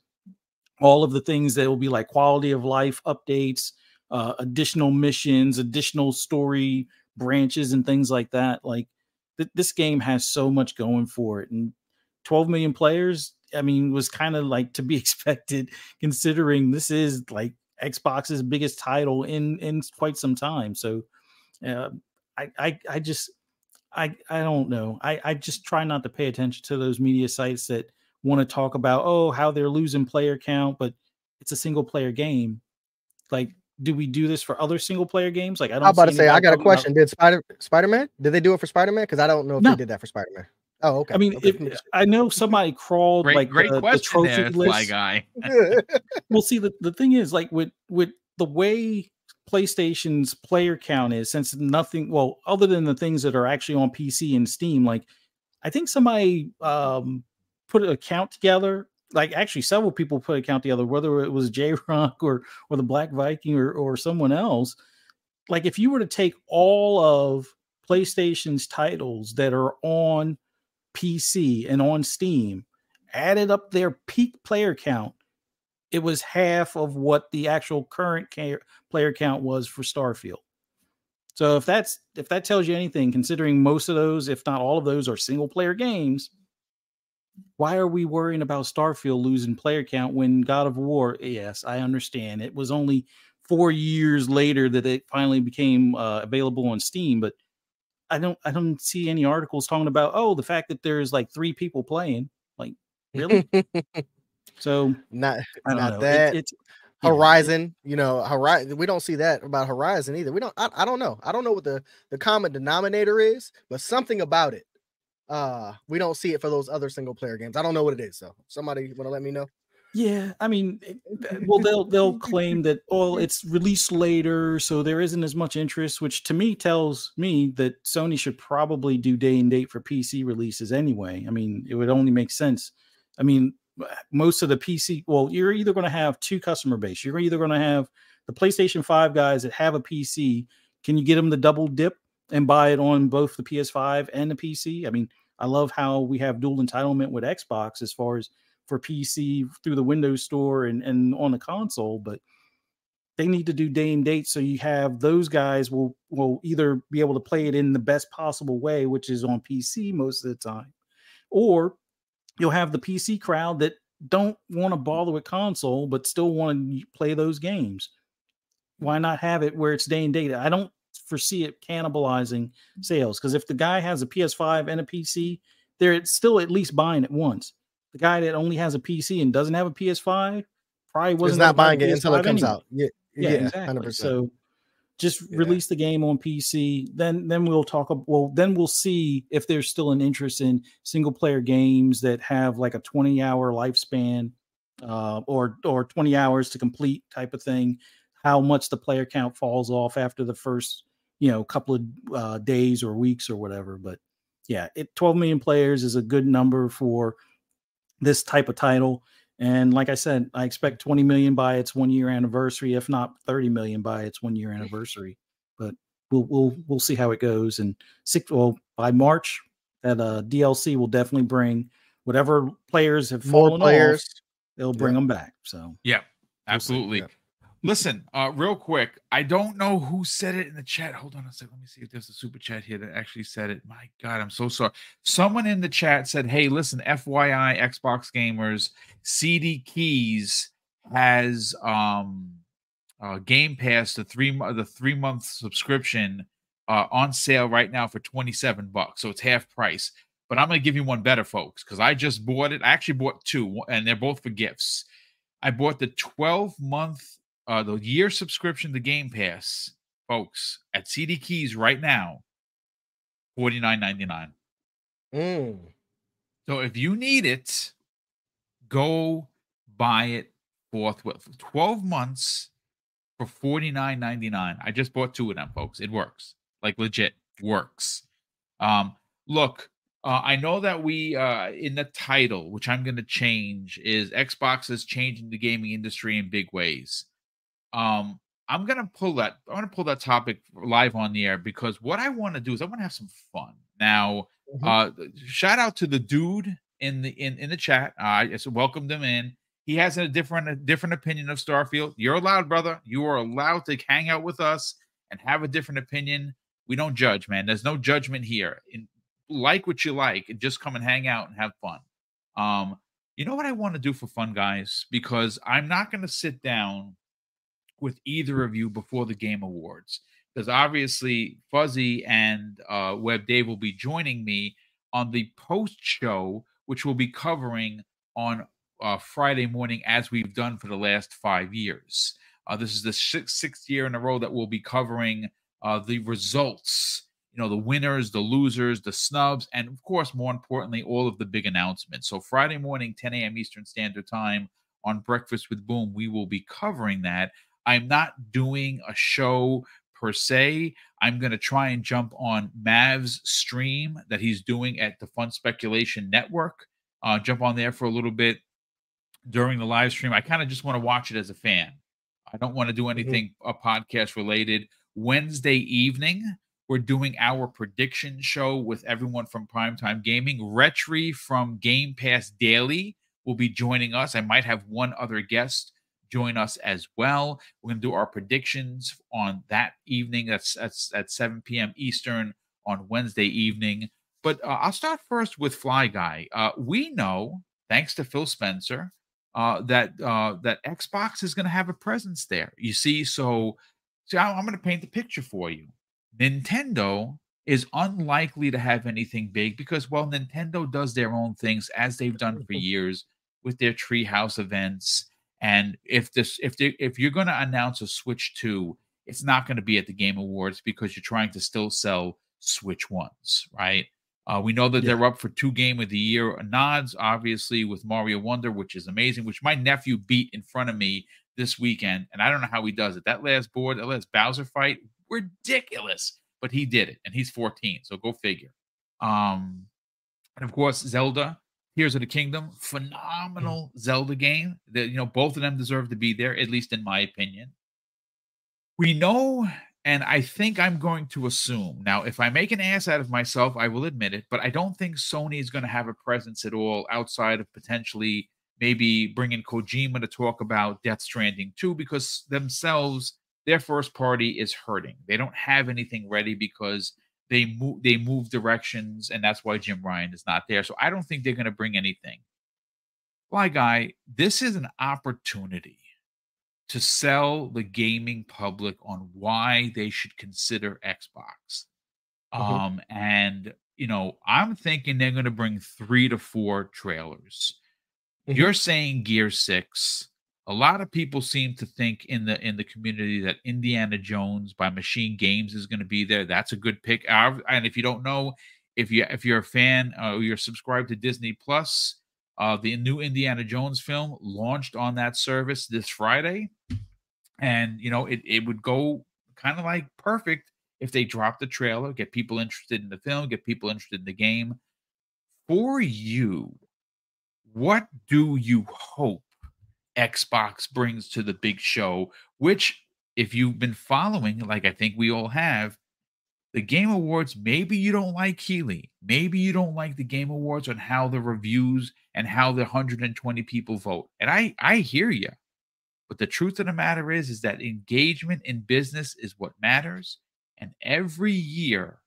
all of the things that will be like quality of life updates, uh, additional missions, additional story branches, and things like that. Like th- this game has so much going for it, and 12 million players. I mean, was kind of like to be expected considering this is like Xbox's biggest title in in quite some time. So uh, I, I I just I I don't know. I I just try not to pay attention to those media sites that want to talk about oh how they're losing player count, but it's a single player game. Like, do we do this for other single player games? Like, I don't.
I'm about to say, I got a question. About... Did Spider Spider Man? Did they do it for Spider Man? Because I don't know if no. they did that for Spider Man. Oh, okay.
I mean,
okay.
If, I know somebody crawled
great,
like
great
the,
question
the trophy
there,
list.
Fly guy.
well, see, the, the thing is, like with with the way PlayStation's player count is, since nothing, well, other than the things that are actually on PC and Steam, like I think somebody um put a count together. Like actually, several people put a count together, whether it was J Rock or or the Black Viking or or someone else. Like if you were to take all of PlayStation's titles that are on PC and on Steam, added up their peak player count, it was half of what the actual current player count was for Starfield. So if that's if that tells you anything, considering most of those, if not all of those, are single player games, why are we worrying about Starfield losing player count when God of War? Yes, I understand. It was only four years later that it finally became uh, available on Steam, but I don't I don't see any articles talking about oh the fact that there's like three people playing. Like really? so
not not know. that. It, it's Horizon, you know, Horizon. We don't see that about Horizon either. We don't. I, I don't know. I don't know what the the common denominator is, but something about it. Uh, we don't see it for those other single player games. I don't know what it is. So somebody want to let me know.
Yeah, I mean, uh, well, they'll they'll claim that oh, it's released later, so there isn't as much interest, which to me tells me that Sony should probably do day and date for PC releases anyway. I mean, it would only make sense. I mean, most of the PC, well, you're either going to have two customer base. You're either going to have the PlayStation Five guys that have a PC. Can you get them the double dip and buy it on both the PS5 and the PC? I mean, I love how we have dual entitlement with Xbox as far as for PC through the Windows Store and, and on the console, but they need to do day and date so you have those guys will will either be able to play it in the best possible way, which is on PC most of the time, or you'll have the PC crowd that don't want to bother with console but still want to play those games. Why not have it where it's day and date? I don't foresee it cannibalizing mm. sales because if the guy has a PS5 and a PC, they're still at least buying it once. The guy that only has a PC and doesn't have a PS5 probably wasn't
not buying it until it comes
anyway.
out. Yeah,
Yeah,
yeah,
exactly.
100%.
So just
Yeah.
release the game on PC. Then then we'll talk. Well, then we'll see if there's still an interest in single player games that have like a 20 hour lifespan, uh, or or 20 hours to complete type of thing. How much the player count falls off after the first you know couple of uh, days or weeks or whatever. But yeah, it 12 million players is a good number for this type of title. And like I said, I expect 20 million by its one year anniversary, if not 30 million by its one year anniversary. But we'll we'll we'll see how it goes. And six well by March, that uh DLC will definitely bring whatever players have
More
fallen
players.
off, they'll bring them back. So
Yeah,
We'll
absolutely.
yeah.
Listen, uh, real quick, I don't know who said it in the chat. Hold on a second. Let me see if there's a super chat here that actually said it. My God, I'm so sorry. Someone in the chat said, "Hey, listen, FYI, Xbox gamers, CD Keys has um uh, Game Pass the three the three month subscription uh, on sale right now for 27 bucks, so it's half price." But I'm going to give you one better, folks, because I just bought it. I actually bought two, and they're both for gifts. I bought the 12 month, uh, the year subscription to Game Pass, folks, at CD Keys right now, $49.99.
Mm.
So if you need it, go buy it forthwith. 12 months for $49.99. I just bought two of them, folks. It works. Like legit works. Um, look, uh, I know that we uh in the title, which I'm gonna change, is Xbox is changing the gaming industry in big ways. Um, I'm gonna pull that, I'm gonna pull that topic live on the air because what I want to do is I want to have some fun. Now,
Mhm.
uh shout out to the dude in the in in the chat. Uh, I just welcomed him in. He has a different a different opinion of Starfield. You're allowed, brother. You are allowed to hang out with us and have a different opinion. We don't judge, man. There's no judgment here. In, like what you like, and just come and hang out and have fun. Um, you know what I want to do for fun, guys? Because I'm not going to sit down with either of you before the game awards because obviously Fuzzy and uh, Web Dave will be joining me on the post show, which we'll be covering on uh, Friday morning as we've done for the last five years. Uh, this is the sixth, year in a row that we'll be covering uh, the results, you know, the winners, the losers, the snubs, and of course, more importantly, all of the big announcements. So Friday morning, 10 a.m. Eastern Standard Time on Breakfast with Boom, we will be covering that. I'm not doing a show per se. I'm going to try and jump on Mav's stream that he's doing at the Fun Speculation Network. Uh, jump on there for a little bit during the live stream. I kind of just want to watch it as a fan. I don't want to do anything uh, podcast related. Wednesday evening, we're doing our prediction show with everyone from Primetime Gaming. Retri from Game Pass Daily will be joining us. I might have one other guest join us as well. We're going to do our predictions on that evening. That's that's at 7 p.m. Eastern on Wednesday evening. But uh, I'll start first with Fly Guy. Uh, we know, thanks to Phil Spencer, uh, that uh, that Xbox is going to have a presence there. You see, so see, I- I'm going to paint the picture for you. Nintendo is unlikely to have anything big because, well, Nintendo does their own things as they've done for years with their treehouse events. And if this, if they, if you're going to announce a Switch Two, it's not going to be at the Game Awards because you're trying to still sell Switch ones, right? Uh, we know that
Yeah.
they're up for two Game of the Year nods, obviously with Mario Wonder, which is amazing, which my nephew beat in front of me this weekend, and I don't know how he does it. That last board, that last Bowser fight, ridiculous, but he did it, and he's 14, so go figure. Um, and of course, Zelda, Tears of the Kingdom, phenomenal mm. Zelda game. That you know, both of them deserve to be there, at least in my opinion. We know, and I think I'm going to assume now. If I make an ass out of myself, I will admit it. But I don't think Sony is going to have a presence at all outside of potentially maybe bringing Kojima to talk about Death Stranding too, because themselves their first party is hurting. They don't have anything ready because they move they move directions and that's why Jim Ryan is not there. So I don't think they're going to bring anything. Fly guy, this is an opportunity to sell the gaming public on why they should consider Xbox.
Mhm.
Um, and you know, I'm thinking they're going to bring three to four trailers.
Mhm.
You're saying Gear Six. A lot of people seem to think in the in the community that Indiana Jones by Machine Games is going to be there. That's a good pick. And if you don't know, if you if you're a fan uh, or you're subscribed to Disney Plus, uh, the new Indiana Jones film launched on that service this Friday, and you know it it would go kind of like perfect if they drop the trailer, get people interested in the film, get people interested in the game. For you, what do you hope Xbox brings to the big show? Which, if you've been following, like I think we all have, the Game Awards, maybe you don't like Keighley. Maybe you don't like the Game Awards on how the reviews and how the 120 people vote. And I I hear you. But the truth of the matter is is that engagement in business is what matters. And every year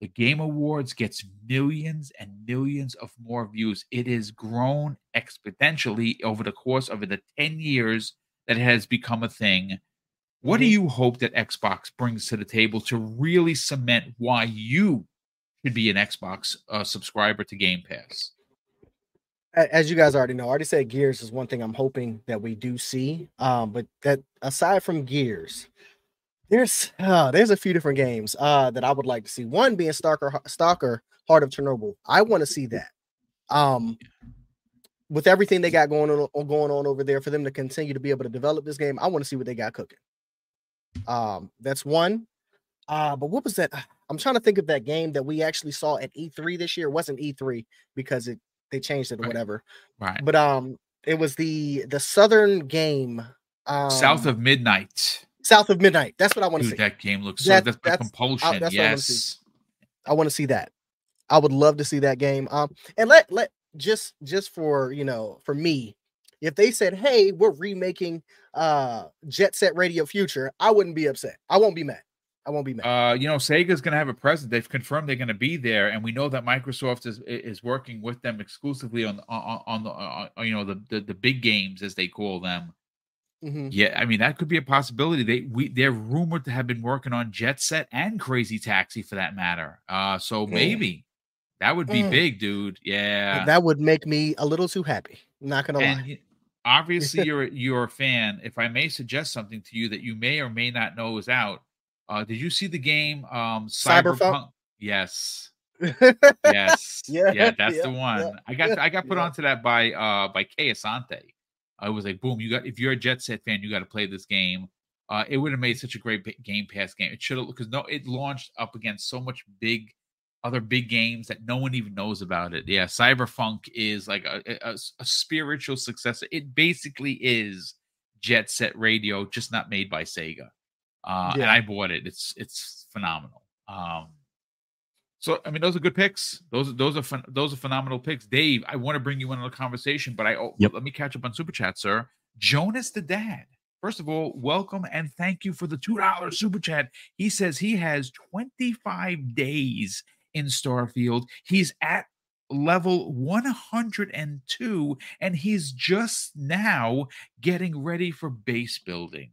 the Game Awards gets millions and millions of more views. It has grown exponentially over the course of the 10 years that it has become a thing. What do
Mhm.
you hope that Xbox brings to the table to really cement why you should be an Xbox uh, subscriber to Game Pass?
As you guys already know, I already said Gears is one thing I'm hoping that we do see. Um, but that aside from Gears, there's uh, there's a few different games uh that I would like to see. One being Stalker Stalker Heart of Chernobyl. I want to see that. Um with everything they got going on going on over there for them to continue to be able to develop this game, I want to see what they got cooking. Um that's one. Uh but what was that? I'm trying to think of that game that we actually saw at E3 this year. It wasn't E3 because it they changed it or
Right.
whatever.
Right.
But um it was the the southern game um
South of Midnight.
South of Midnight. That's what I want to see.
that game looks so
That-
that's,
that's-
compulsion.
I wanna
yes.
I want to see that. I would love to see that game. Um, and let let just just for you know for me, if they said, "Hey, we're remaking uh Jet Set Radio Future," I wouldn't be upset. I won't be mad. I won't be mad.
Uh, you know, Sega's going to have a presence. They've confirmed they're going to be there, and we know that Microsoft is is working with them exclusively on on, on the uh, you know the, the the big games as they call them.
Mhm.
Yeah, I mean that could be a possibility. They we they're rumored to have been working on Jet Set and Crazy Taxi for that matter. Uh, so
Mm.
maybe that would be
Mm.
big, dude. Yeah,
That would make me a little too happy. Not gonna
and
lie.
obviously you're you're a fan. If I may suggest something to you that you may or may not know is out, uh, did you see the game um
Cyberfunk?
Cyberfunk? Yes, yes,
Yeah,
yeah, that's
yeah,
the one.
yeah,
I got I got put
yeah.
onto that by uh by Kay Asante. I was like, boom, you got if you're a Jet Set fan, you got to play this game. Uh, it would have made such a great Game Pass game. It should have because no, it launched up against so much big other big games that no one even knows about it. Yeah, Cyberfunk is like a spiritual successor. It basically is Jet Set Radio, just not made by Sega. Uh, and I bought it. It's it's phenomenal. Um, so I mean, those are good picks. Those those are phen- those are phenomenal picks. Dave, I want to bring you into the conversation, but I oh,
Yep.
let me catch up on super chat, sir. Jonas the dad. First of all, welcome and thank you for the two dollar super chat. He says he has twenty five days in Starfield. He's at level 102 and he's just now getting ready for base building.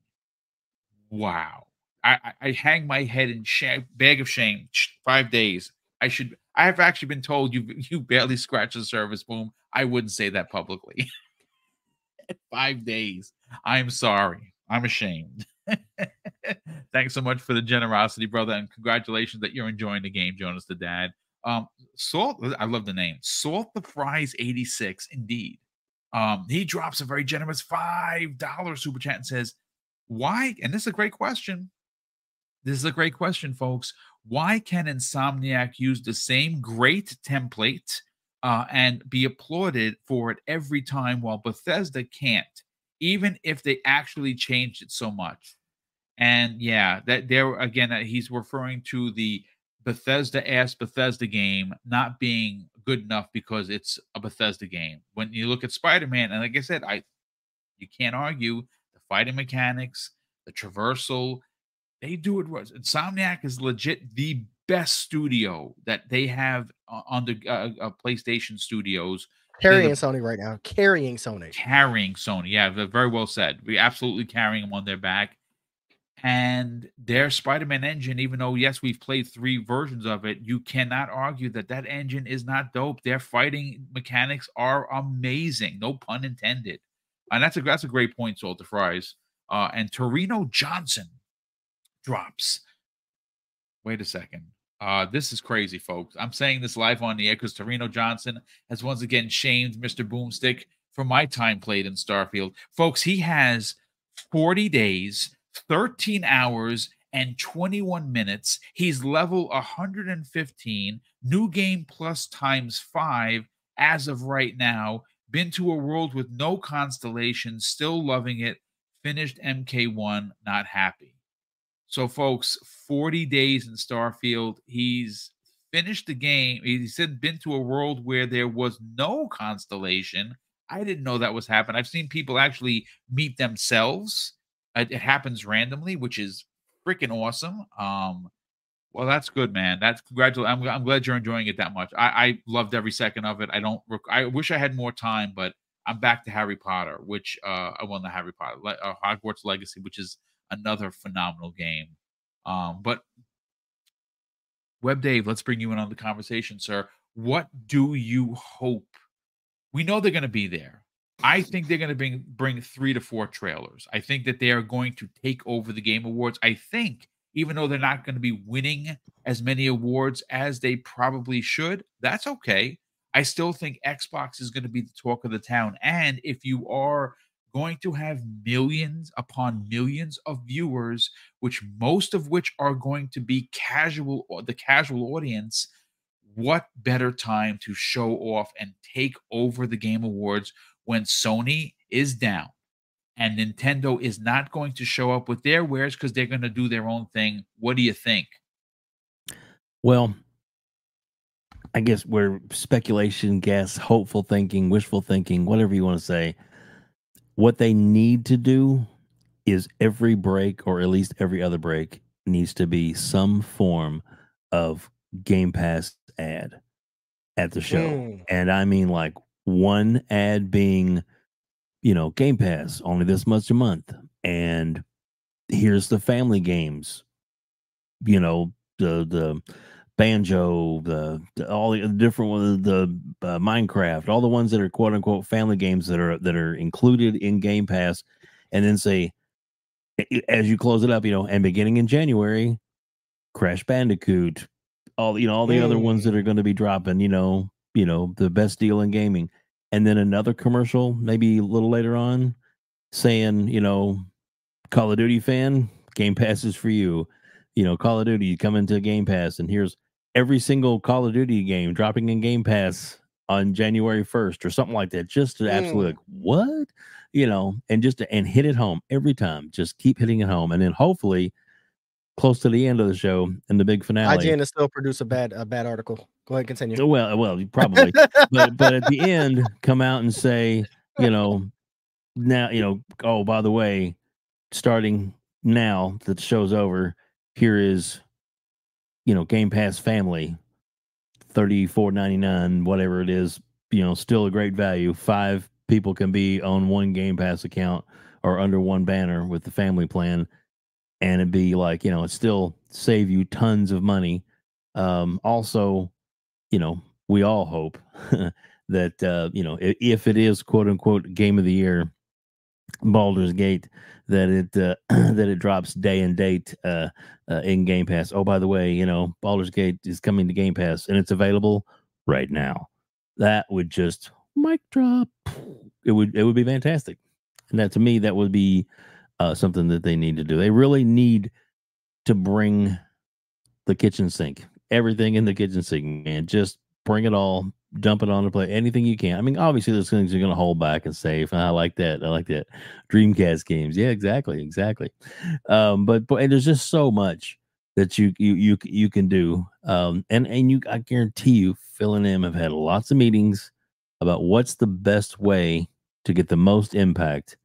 Wow. I, I, I hang my head in shame, bag of shame. Five days. I should. I have actually been told you you barely scratch the surface. Boom. I wouldn't say that publicly. Five days. I'm sorry. I'm ashamed. Thanks so much for the generosity, brother, and congratulations that you're enjoying the game, Jonas the dad. Um, Salt, I love the name. Salt the Fries 86, indeed. Um, he drops a very generous five dollar super chat and says, Why? And this is a great question. This is a great question, folks. Why can Insomniac use the same great template uh, and be applauded for it every time while Bethesda can't, even if they actually changed it so much? And yeah, that there again, he's referring to the Bethesda ass Bethesda game not being good enough because it's a Bethesda game. When you look at Spider Man, and like I said, I you can't argue the fighting mechanics, the traversal, they do it right. Insomniac is legit the best studio that they have on the uh, uh, PlayStation Studios.
Carrying
the-
Sony right now. Carrying Sony.
carrying Sony. Yeah, very well said. We absolutely carrying them on their back. And their Spider-Man engine, even though yes, we've played three versions of it, you cannot argue that that engine is not dope. Their fighting mechanics are amazing, no pun intended. And that's a that's a great point, Salter Fries. Uh, and Torino Johnson drops. Wait a second. Uh, this is crazy, folks. I'm saying this live on the air because Torino Johnson has once again shamed Mr. Boomstick for my time played in Starfield. Folks, he has 40 days, 13 hours, and 21 minutes. He's level 115, new game plus times five as of right now. Been to a world with no constellations, still loving it. Finished MK1, not happy. So, folks, 40 days in Starfield. He's finished the game. He said been to a world where there was no constellation. I didn't know that was happening. I've seen people actually meet themselves. It, it happens randomly, which is freaking awesome. Um, well, that's good, man. That's congratulations. I'm, I'm glad you're enjoying it that much. I, I loved every second of it. I don't. Rec- I wish I had more time, but I'm back to Harry Potter, which uh, I won the Harry Potter, uh, Hogwarts Legacy, which is another phenomenal game. Um, but Web Dave, let's bring you in on the conversation, sir. What do you hope? We know they're going to be there. I think they're going to bring bring three to four trailers. I think that they are going to take over the Game Awards. I think even though they're not going to be winning as many awards as they probably should, that's okay. I still think Xbox is going to be the talk of the town. And if you are going to have millions upon millions of viewers, which most of which are going to be casual, or the casual audience, what better time to show off and take over the Game Awards when Sony is down and Nintendo is not going to show up with their wares because they're going to do their own thing? What do you think?
Well, I guess we're speculation, guess, hopeful thinking, wishful thinking, whatever you want to say. What they need to do is every break, or at least every other break, needs to be some form of Game Pass ad at the show.
Mm.
And I mean, like one ad being, you know, Game Pass, only this much a month. And here's the family games, you know, the, the, banjo the, the all the different ones the uh, minecraft all the ones that are quote unquote family games that are that are included in game pass and then say as you close it up you know and beginning in january crash bandicoot all you know all the other ones that are going to be dropping you know you know the best deal in gaming. And then another commercial maybe a little later on saying you know call of duty fan game pass is for you. You know call of duty you come into game pass and here's every single call of duty game dropping in game pass on january 1st or something like that just to absolutely mm. like what you know and just to, and hit it home every time just keep hitting it home and then hopefully close to the end of the show and the big finale
IGN will still produce a bad a bad article. Go ahead, and continue.
Uh, well well you probably but but at the end come out and say you know now you know oh by the way starting now that the show's over here is you know game pass family 34.99 whatever it is you know still a great value. Five people can be on one game pass account or under one banner with the family plan and it'd be like you know it still save you tons of money. Um also you know we all hope that uh you know if it is quote unquote game of the year Baldur's Gate that it uh, that it drops day and date uh, uh, in Game Pass. Oh, by the way, you know Baldur's Gate is coming to Game Pass and it's available right now. That would just mic drop. It would it would be fantastic, and that to me that would be uh, something that they need to do. They really need to bring the kitchen sink, everything in the kitchen sink, man. Just bring it all, dump it on the plate, anything you can. I mean, obviously, there's things you're going to hold back and save. And I like that. I like that. Dreamcast games, yeah, exactly, exactly. Um, but but and there's just so much that you you you you can do. Um, and and you, I guarantee you, Phil and him have had lots of meetings about what's the best way to get the most impact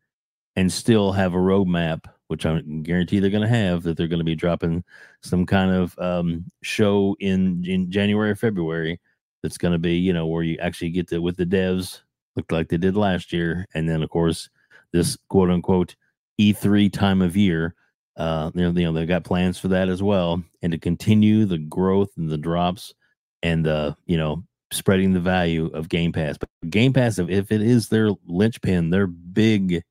and still have a roadmap which I guarantee they're going to have, that they're going to be dropping some kind of um, show in, in January or February that's going to be, you know, where you actually get to with the devs, look like they did last year. And then, of course, this quote unquote E3 time of year. Uh, you know, you know, they've got plans for that as well, and to continue the growth and the drops, and uh, you know, spreading the value of Game Pass. But Game Pass, if, it is their linchpin, their big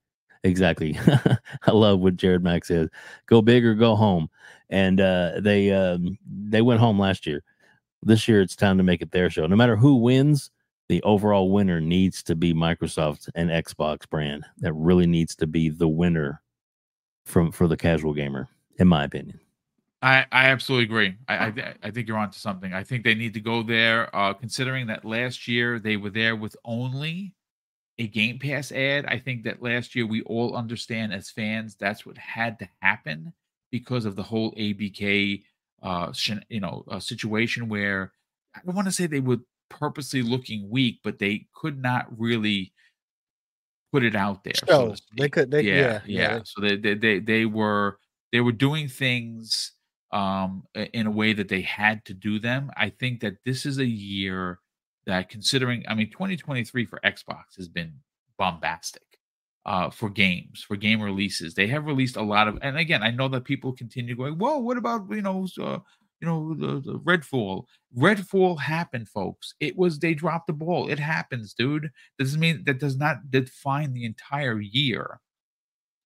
Exactly. I love what Jared Mack says. Go big or go home. And uh, they um, they went home last year. This year, it's time to make it their show. No matter who wins, the overall winner needs to be Microsoft and Xbox brand. That really needs to be the winner from for the casual gamer, in my opinion.
I, I absolutely agree. I, I, I think you're onto something. I think they need to go there. Uh, considering that last year they were there with only a Game Pass ad. I think that last year we all understand as fans that's what had to happen because of the whole ABK, uh, you know, a situation where I don't want to say they were purposely looking weak, but they could not really put it out there.
So, so they could, they, yeah, yeah,
yeah. yeah. So they, they, they, they were, they were doing things um in a way that they had to do them. I think that this is a year that considering, I mean, 2023 for Xbox has been bombastic uh, for games, for game releases. They have released a lot of, and again, I know that people continue going, "Whoa, what about you know, uh, you know, the, the Redfall? Redfall happened, folks. It was they dropped the ball. It happens, dude. Doesn't mean that does not define the entire year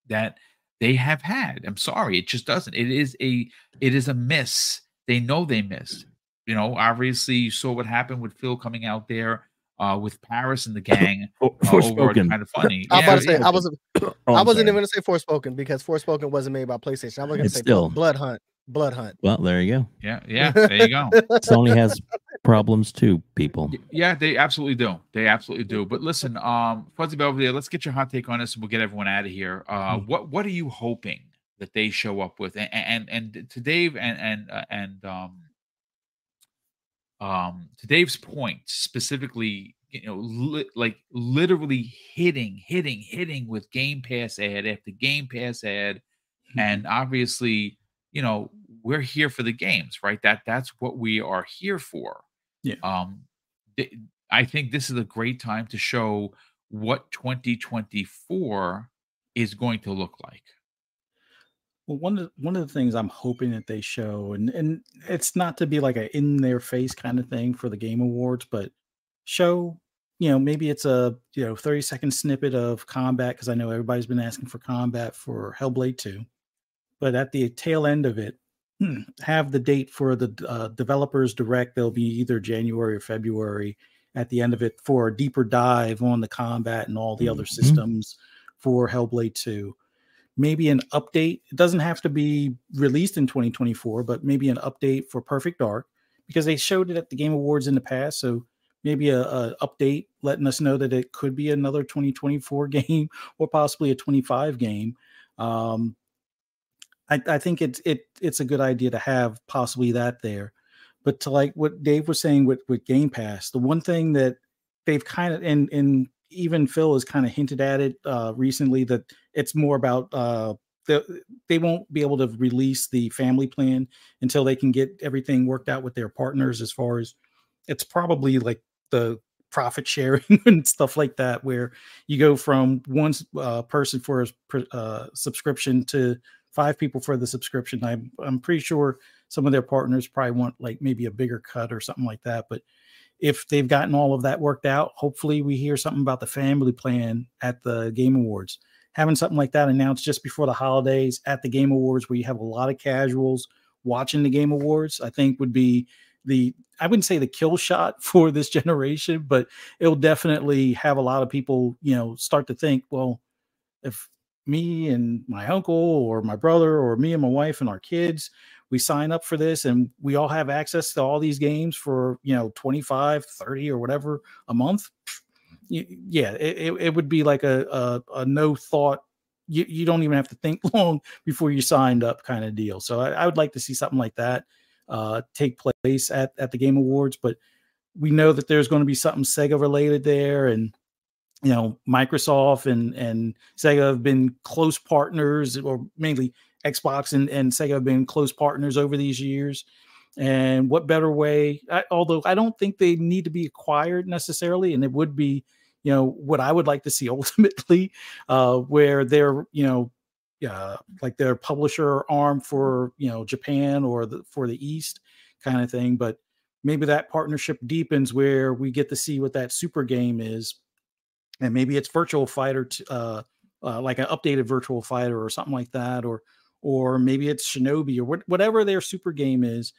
that they have had. I'm sorry, it just doesn't. It is a it is a miss. They know they missed. You know, obviously you saw what happened with Phil coming out there uh, with Paris and the gang.
uh, Forspoken.
Kind of funny.
I, yeah, say, I wasn't. Oh, I wasn't even going to say Forspoken because Forspoken wasn't made by PlayStation. I was going to say still Blood Hunt. Blood Hunt.
Well, there you go.
Yeah, yeah, there you go.
Sony has problems too, people.
Yeah, they absolutely do. They absolutely do. But listen, um, Fuzzy Belvedere, let's get your hot take on this, and we'll get everyone out of here. Uh, mm-hmm. what what are you hoping that they show up with? And and, and to Dave and and uh, and um, um, to Dave's point, specifically, you know, li- like literally hitting, hitting, hitting with Game Pass ad after Game Pass ad, mm-hmm. and obviously, you know, we're here for the games, right? That that's what we are here for.
Yeah.
Um, th- I think this is a great time to show what 2024 is going to look like.
Well, one of one of the things I'm hoping that they show, and and it's not to be like a in their face kind of thing for the Game Awards, but show, you know, maybe it's a you know 30 second snippet of combat because I know everybody's been asking for combat for Hellblade 2, but at the tail end of it, hmm, have the date for the uh, developers direct. They'll be either January or February at the end of it for a deeper dive on the combat and all the mm-hmm. other systems for Hellblade 2 maybe an update. It doesn't have to be released in 2024, but maybe an update for Perfect Dark because they showed it at the Game Awards in the past. So maybe a, a update letting us know that it could be another 2024 game or possibly a 25 game. Um, I, I think it's it it's a good idea to have possibly that there. But to like what Dave was saying with with Game Pass, the one thing that they've kind of and and even Phil has kind of hinted at it uh, recently that it's more about uh, the, they won't be able to release the family plan until they can get everything worked out with their partners as far as it's probably like the profit sharing and stuff like that where you go from one uh, person for a uh, subscription to five people for the subscription I'm, I'm pretty sure some of their partners probably want like maybe a bigger cut or something like that but if they've gotten all of that worked out, hopefully we hear something about the family plan at the Game Awards. Having something like that announced just before the holidays at the Game Awards, where you have a lot of casuals watching the Game Awards, I think would be the I wouldn't say the kill shot for this generation, but it'll definitely have a lot of people, you know, start to think, well, if me and my uncle or my brother or me and my wife and our kids we sign up for this and we all have access to all these games for you know 25 30 or whatever a month yeah it, it would be like a, a, a no thought you, you don't even have to think long before you signed up kind of deal so I, I would like to see something like that uh, take place at, at the game awards but we know that there's going to be something sega related there and you know Microsoft and and Sega have been close partners, or mainly Xbox and, and Sega have been close partners over these years. And what better way? I, although I don't think they need to be acquired necessarily, and it would be, you know, what I would like to see ultimately, uh, where they're, you know, uh, like their publisher arm for you know Japan or the, for the East kind of thing. But maybe that partnership deepens where we get to see what that super game is and maybe it's Virtua Fighter t- uh, uh, like an updated Virtua Fighter or something like that or or maybe it's shinobi or wh- whatever their super game is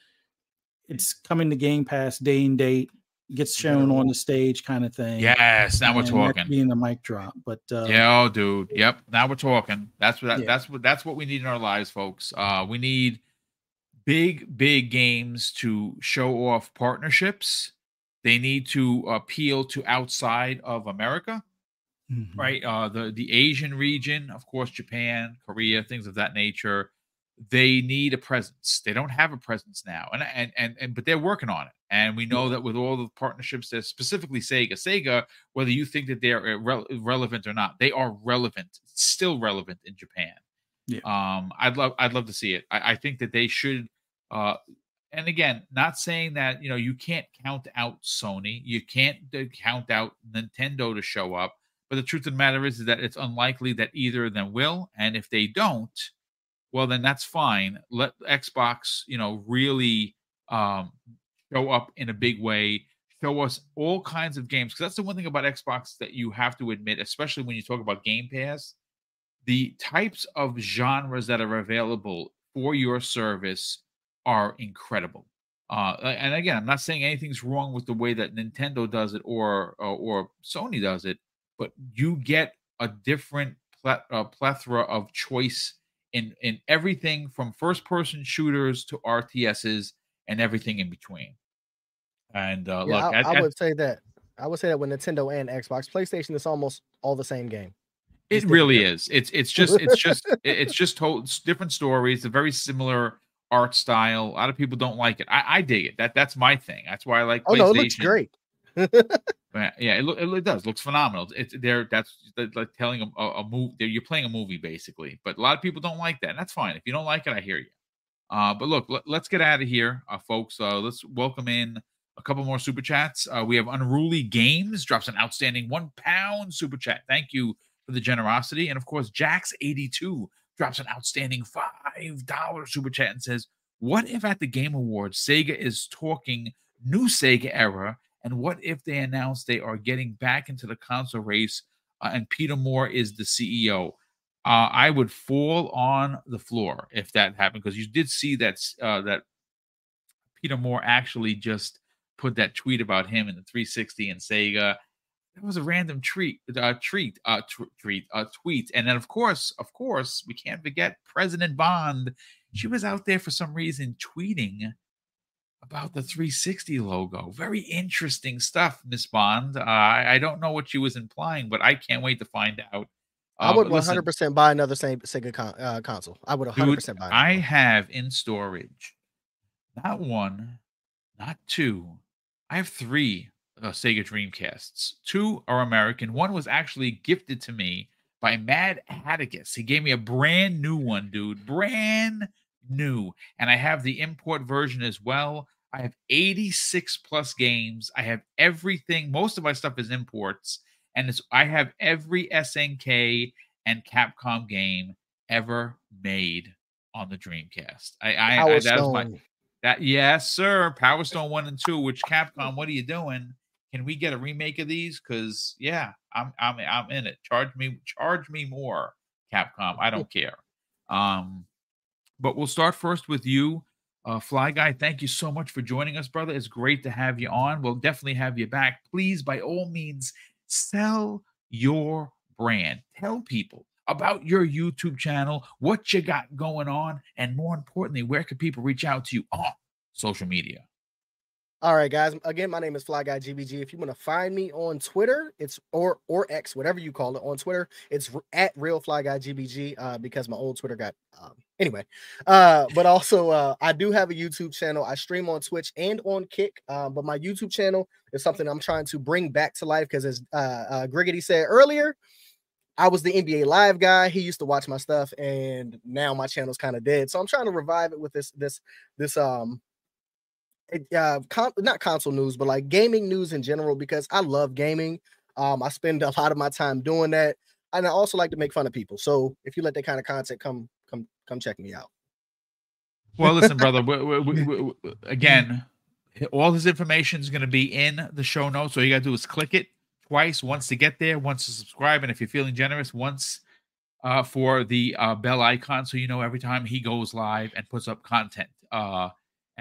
it's coming to game pass day and date gets shown on the stage kind of thing
Yes, now we're talking.
being the mic drop but uh
Yeah, oh, dude. Yep. Now we're talking. That's what
Yeah.
that's what that's what we need in our lives, folks. Uh we need big, big games to show off partnerships. They need to appeal to outside of America,
mhm.
right? Uh the the Asian region, of course, Japan, Korea, things of that nature. They need a presence. They don't have a presence now, and and and, and but they're working on it. And we know that with all the partnerships, that specifically Sega, Sega, whether you think that they're irre- irrelevant or not, they are relevant, still relevant in Japan.
Yeah.
Um, I'd love, I'd love to see it. I, I think that they should. Uh, and again, not saying that you know you can't count out Sony, you can't uh, count out Nintendo to show up, but the truth of the matter is, is that it's unlikely that either of them will. And if they don't, well, then that's fine. Let Xbox, you know, really um, show up in a big way. Show us all kinds of games because that's the one thing about Xbox that you have to admit, especially when you talk about Game Pass. The types of genres that are available for your service are incredible. Uh, and again, I'm not saying anything's wrong with the way that Nintendo does it or or, or Sony does it, but you get a different ple- plethora of choice in in everything from first person shooters to RTSs and everything in between. And uh,
Yeah,
look,
I,
at-
I
at-
would say that. I would say that with Nintendo and Xbox, PlayStation is almost all the same game.
it really is. It's it's just it's just it's just told it's different stories. A very similar art style. A lot of people don't like it. I, I dig it. That that's my thing. That's why I like.
Oh no, it looks great.
Yeah, it, it, it does. Looks phenomenal. It's there. That's like telling a, a, a movie. You're playing a movie basically, but a lot of people don't like that. And that's fine. If you don't like it, I hear you. Uh, but look, let, us get out of here, uh, folks. Uh, let's welcome in a couple more super chats. Uh, we have Unruly Games drops an outstanding one pound super chat. Thank you for the generosity, and of course, Jax82 drops an outstanding five dollar super chat and says, "What if at the Game Awards Sega is talking new Sega era?" And what if they announce they are getting back into the console race uh, and Peter Moore is the CEO? Uh, I would fall on the floor if that happened because you did see that uh, that Peter Moore actually just put that tweet about him in the 360 and Sega. That was a random treat, uh, treat, uh, tw- treat, uh, tweet, and then of course, of course, we can't forget President Bond. She was out there for some reason tweeting about the 360 logo. Very interesting stuff, Miss Bond. Uh, I, I don't know what she was implying, but I can't wait to find out.
I
Uh,
would 100% buy another same Sega con- uh, console. I would 100%
Dude,
buy.
I
another one.
have in storage not one, not two. I have three uh, Sega Dreamcasts. Two are American. One was actually gifted to me by Mad Atticus. He gave me a brand new one, dude. Brand new. And I have the import version as well. I have 86 plus games. I have everything. Most of my stuff is imports. And it's I have every SNK and Capcom game ever made on the Dreamcast. I, I, I
Power
that was my that yes, sir. Power Stone one and two. Which Capcom? What are you doing? Can we get a remake of these? Because yeah, I'm I'm I'm in it. Charge me charge me more, Capcom. I don't care. Um, but we'll start first with you, uh, Fly Guy. Thank you so much for joining us, brother. It's great to have you on. We'll definitely have you back. Please, by all means, sell your brand. Tell people about your YouTube channel, what you got going on, and more importantly, where can people reach out to you on social media?
All right, guys. Again, my name is Fly Guy GBG. If you want to find me on Twitter, it's or or X, whatever you call it. On Twitter, it's at Real Fly Guy GBG. Uh, because my old Twitter got um, anyway. Uh, but also uh, I do have a YouTube channel. I stream on Twitch and on Kick. Uh, but my YouTube channel is something I'm trying to bring back to life because as uh, uh Griggity said earlier, I was the NBA live guy. He used to watch my stuff, and now my channel's kind of dead. So I'm trying to revive it with this this this um uh con- not console news, but like gaming news in general because I love gaming. Um, I spend a lot of my time doing that, and I also like to make fun of people. So if you let that kind of content come come come check me out.
Well, listen, brother. We, we, we, again, all this information is going to be in the show notes. All you got to do is click it twice, once to get there, once to subscribe, and if you're feeling generous, once uh, for the uh, bell icon, so you know every time he goes live and puts up content. Uh,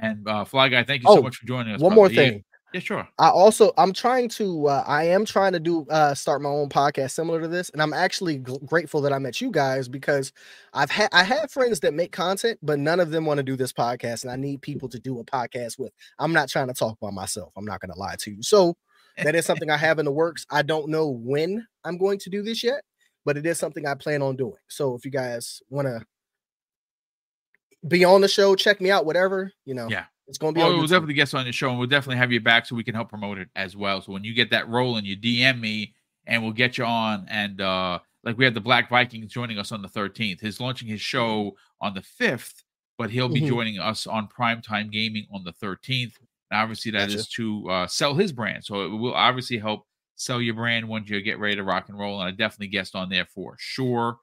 and uh, Fly Guy, thank you
Oh,
so much for joining us.
One
brother.
more thing.
Yeah, sure.
I also I'm trying to uh, I am trying to do uh, start my own podcast similar to this, and I'm actually gl- grateful that I met you guys because I've had I have friends that make content, but none of them want to do this podcast, and I need people to do a podcast with. I'm not trying to talk by myself. I'm not going to lie to you. So that is something I have in the works. I don't know when I'm going to do this yet, but it is something I plan on doing. So if you guys want to be on the show, check me out. Whatever you know,
Yeah.
it's going to be.
Oh, we'll definitely get on the show, and we'll definitely have you back so we can help promote it as well. So when you get that rolling, you DM me, and we'll get you on. And uh like we had the Black Vikings joining us on the 13th. He's launching his show on the 5th, but he'll be
Mhm.
joining us on Primetime Gaming on the 13th. And obviously, that is
Gotcha.
to uh, sell his brand. So it will obviously help sell your brand once you get ready to rock and roll. And I definitely guest on there for sure.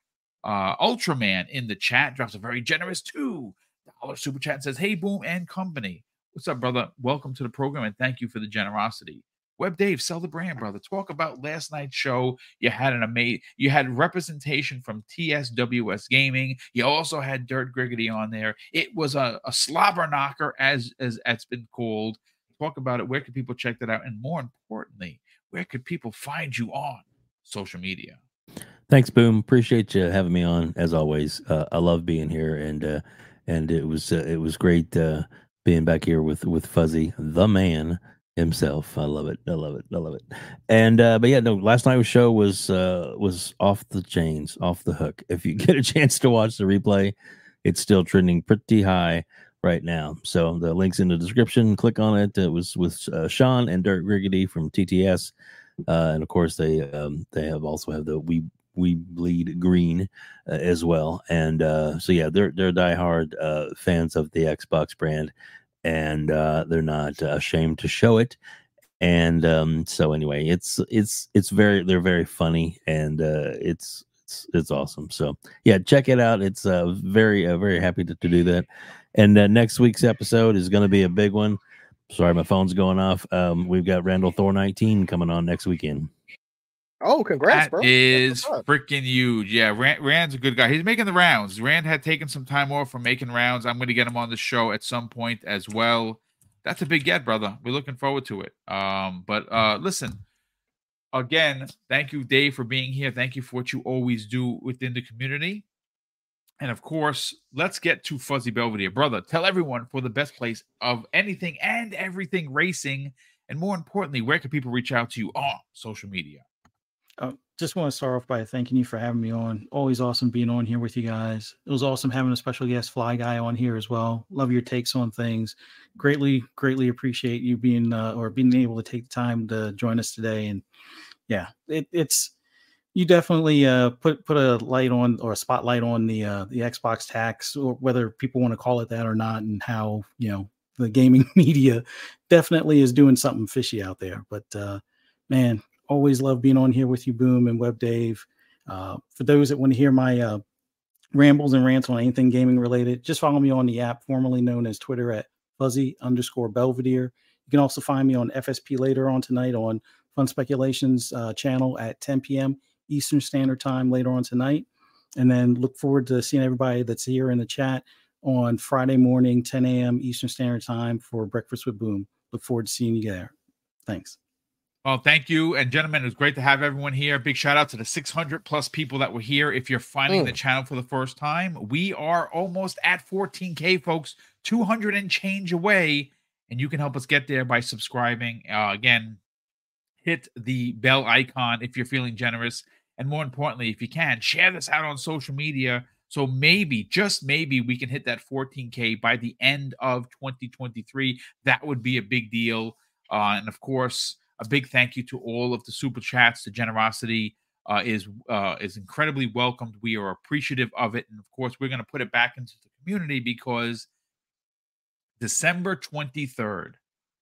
Uh, Ultraman in the chat drops a very generous two dollar super chat and says, "Hey, Boom and Company, what's up, brother? Welcome to the program and thank you for the generosity." Web Dave, sell the brand, brother. Talk about last night's show. You had an amazing, you had representation from TSWS Gaming. You also had Dirt Griggity on there. It was a, a slobber knocker, as as it's been called. Talk about it. Where can people check that out? And more importantly, where could people find you on social media?
Thanks, Boom. Appreciate you having me on as always. Uh, I love being here, and uh, and it was uh, it was great uh, being back here with with Fuzzy, the man himself. I love it. I love it. I love it. And uh, but yeah, no. Last night's show was uh, was off the chains, off the hook. If you get a chance to watch the replay, it's still trending pretty high right now. So the links in the description. Click on it. It was with uh, Sean and Dirt Griggity from TTS. Uh, and of course, they um, they have also have the we we bleed green uh, as well. And uh, so yeah, they're they're diehard uh, fans of the Xbox brand, and uh, they're not ashamed to show it. And um, so anyway, it's it's it's very they're very funny, and uh, it's it's it's awesome. So yeah, check it out. It's uh, very uh, very happy to, to do that. And uh, next week's episode is going to be a big one. Sorry, my phone's going off. Um, we've got Randall Thor 19 coming on next weekend.
Oh, congrats,
That
bro!
is freaking huge. Yeah, Rand, Rand's a good guy. He's making the rounds. Rand had taken some time off from making rounds. I'm going to get him on the show at some point as well. That's a big get, brother. We're looking forward to it. Um, but uh, listen, again, thank you, Dave, for being here. Thank you for what you always do within the community. And of course, let's get to Fuzzy Belvedere. Brother, tell everyone for the best place of anything and everything racing. And more importantly, where can people reach out to you on social media?
Uh, just want to start off by thanking you for having me on. Always awesome being on here with you guys. It was awesome having a special guest, Fly Guy, on here as well. Love your takes on things. Greatly, greatly appreciate you being uh, or being able to take the time to join us today. And yeah, it, it's you definitely uh, put put a light on or a spotlight on the uh, the Xbox tax, or whether people want to call it that or not, and how you know the gaming media definitely is doing something fishy out there. But uh, man, always love being on here with you, Boom and Web Dave. Uh, for those that want to hear my uh, rambles and rants on anything gaming related, just follow me on the app formerly known as Twitter at fuzzy underscore Belvedere. You can also find me on FSP later on tonight on Fun Speculations uh, channel at 10 p.m. Eastern Standard Time later on tonight. And then look forward to seeing everybody that's here in the chat on Friday morning, 10 a.m. Eastern Standard Time for Breakfast with Boom. Look forward to seeing you there. Thanks.
Well, thank you. And gentlemen, it was great to have everyone here. Big shout out to the 600 plus people that were here. If you're finding the
Mm.
channel for the first time, we are almost at 14K, folks, 200 and change away. and you can help us get there by subscribing. Uh, again, hit the bell icon if you're feeling generous. And more importantly, if you can, share this out on social media. So maybe, just maybe, we can hit that 14K by the end of 2023. That would be a big deal. Uh, and of course, a big thank you to all of the super chats. The generosity uh, is uh, is incredibly welcomed. We are appreciative of it, and of course, we're going to put it back into the community because December 23rd,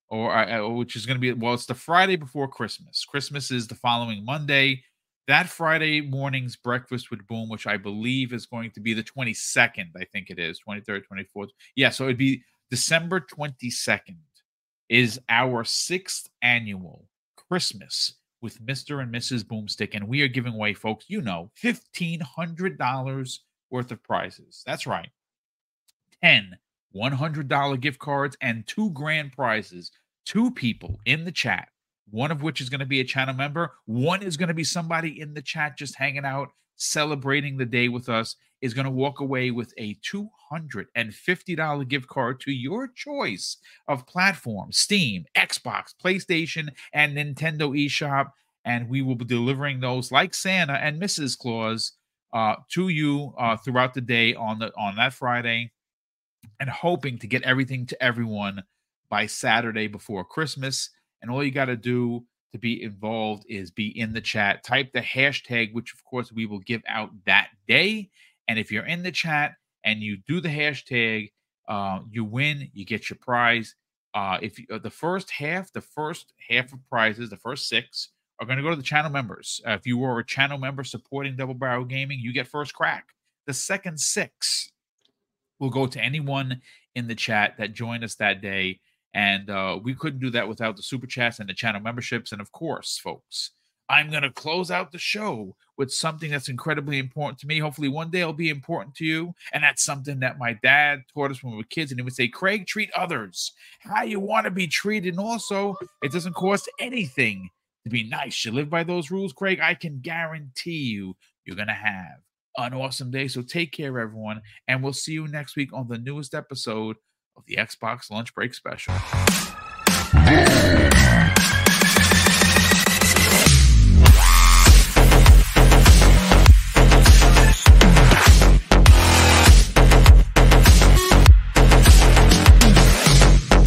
or uh, which is going to be well, it's the Friday before Christmas. Christmas is the following Monday. That Friday morning's breakfast with Boom, which I believe is going to be the 22nd, I think it is 23rd, 24th. Yeah, so it'd be December 22nd is our sixth annual Christmas with Mr. and Mrs. Boomstick. And we are giving away, folks, you know, $1,500 worth of prizes. That's right. 10 $100 gift cards and two grand prizes. Two people in the chat, one of which is going to be a channel member, one is going to be somebody in the chat just hanging out, celebrating the day with us, is going to walk away with a $250 gift card to your choice of platform Steam, Xbox, PlayStation, and Nintendo eShop. And we will be delivering those like Santa and Mrs. Claus uh, to you uh, throughout the day on the on that Friday and hoping to get everything to everyone by Saturday before Christmas. And all you got to do to be involved is be in the chat, type the hashtag, which of course we will give out that day. And if you're in the chat and you do the hashtag, uh, you win, you get your prize. Uh, if you, uh, the first half, the first half of prizes, the first six are going to go to the channel members. Uh, if you were a channel member supporting Double Barrel Gaming, you get first crack. The second six will go to anyone in the chat that joined us that day. And uh, we couldn't do that without the super chats and the channel memberships. And of course, folks, I'm going to close out the show with something that's incredibly important to me. Hopefully, one day it'll be important to you. And that's something that my dad taught us when we were kids. And he would say, Craig, treat others how you want to be treated. And also, it doesn't cost anything to be nice. You live by those rules, Craig. I can guarantee you, you're going to have an awesome day. So take care, everyone, and we'll see you next week on the newest episode of the Xbox Lunch Break Special.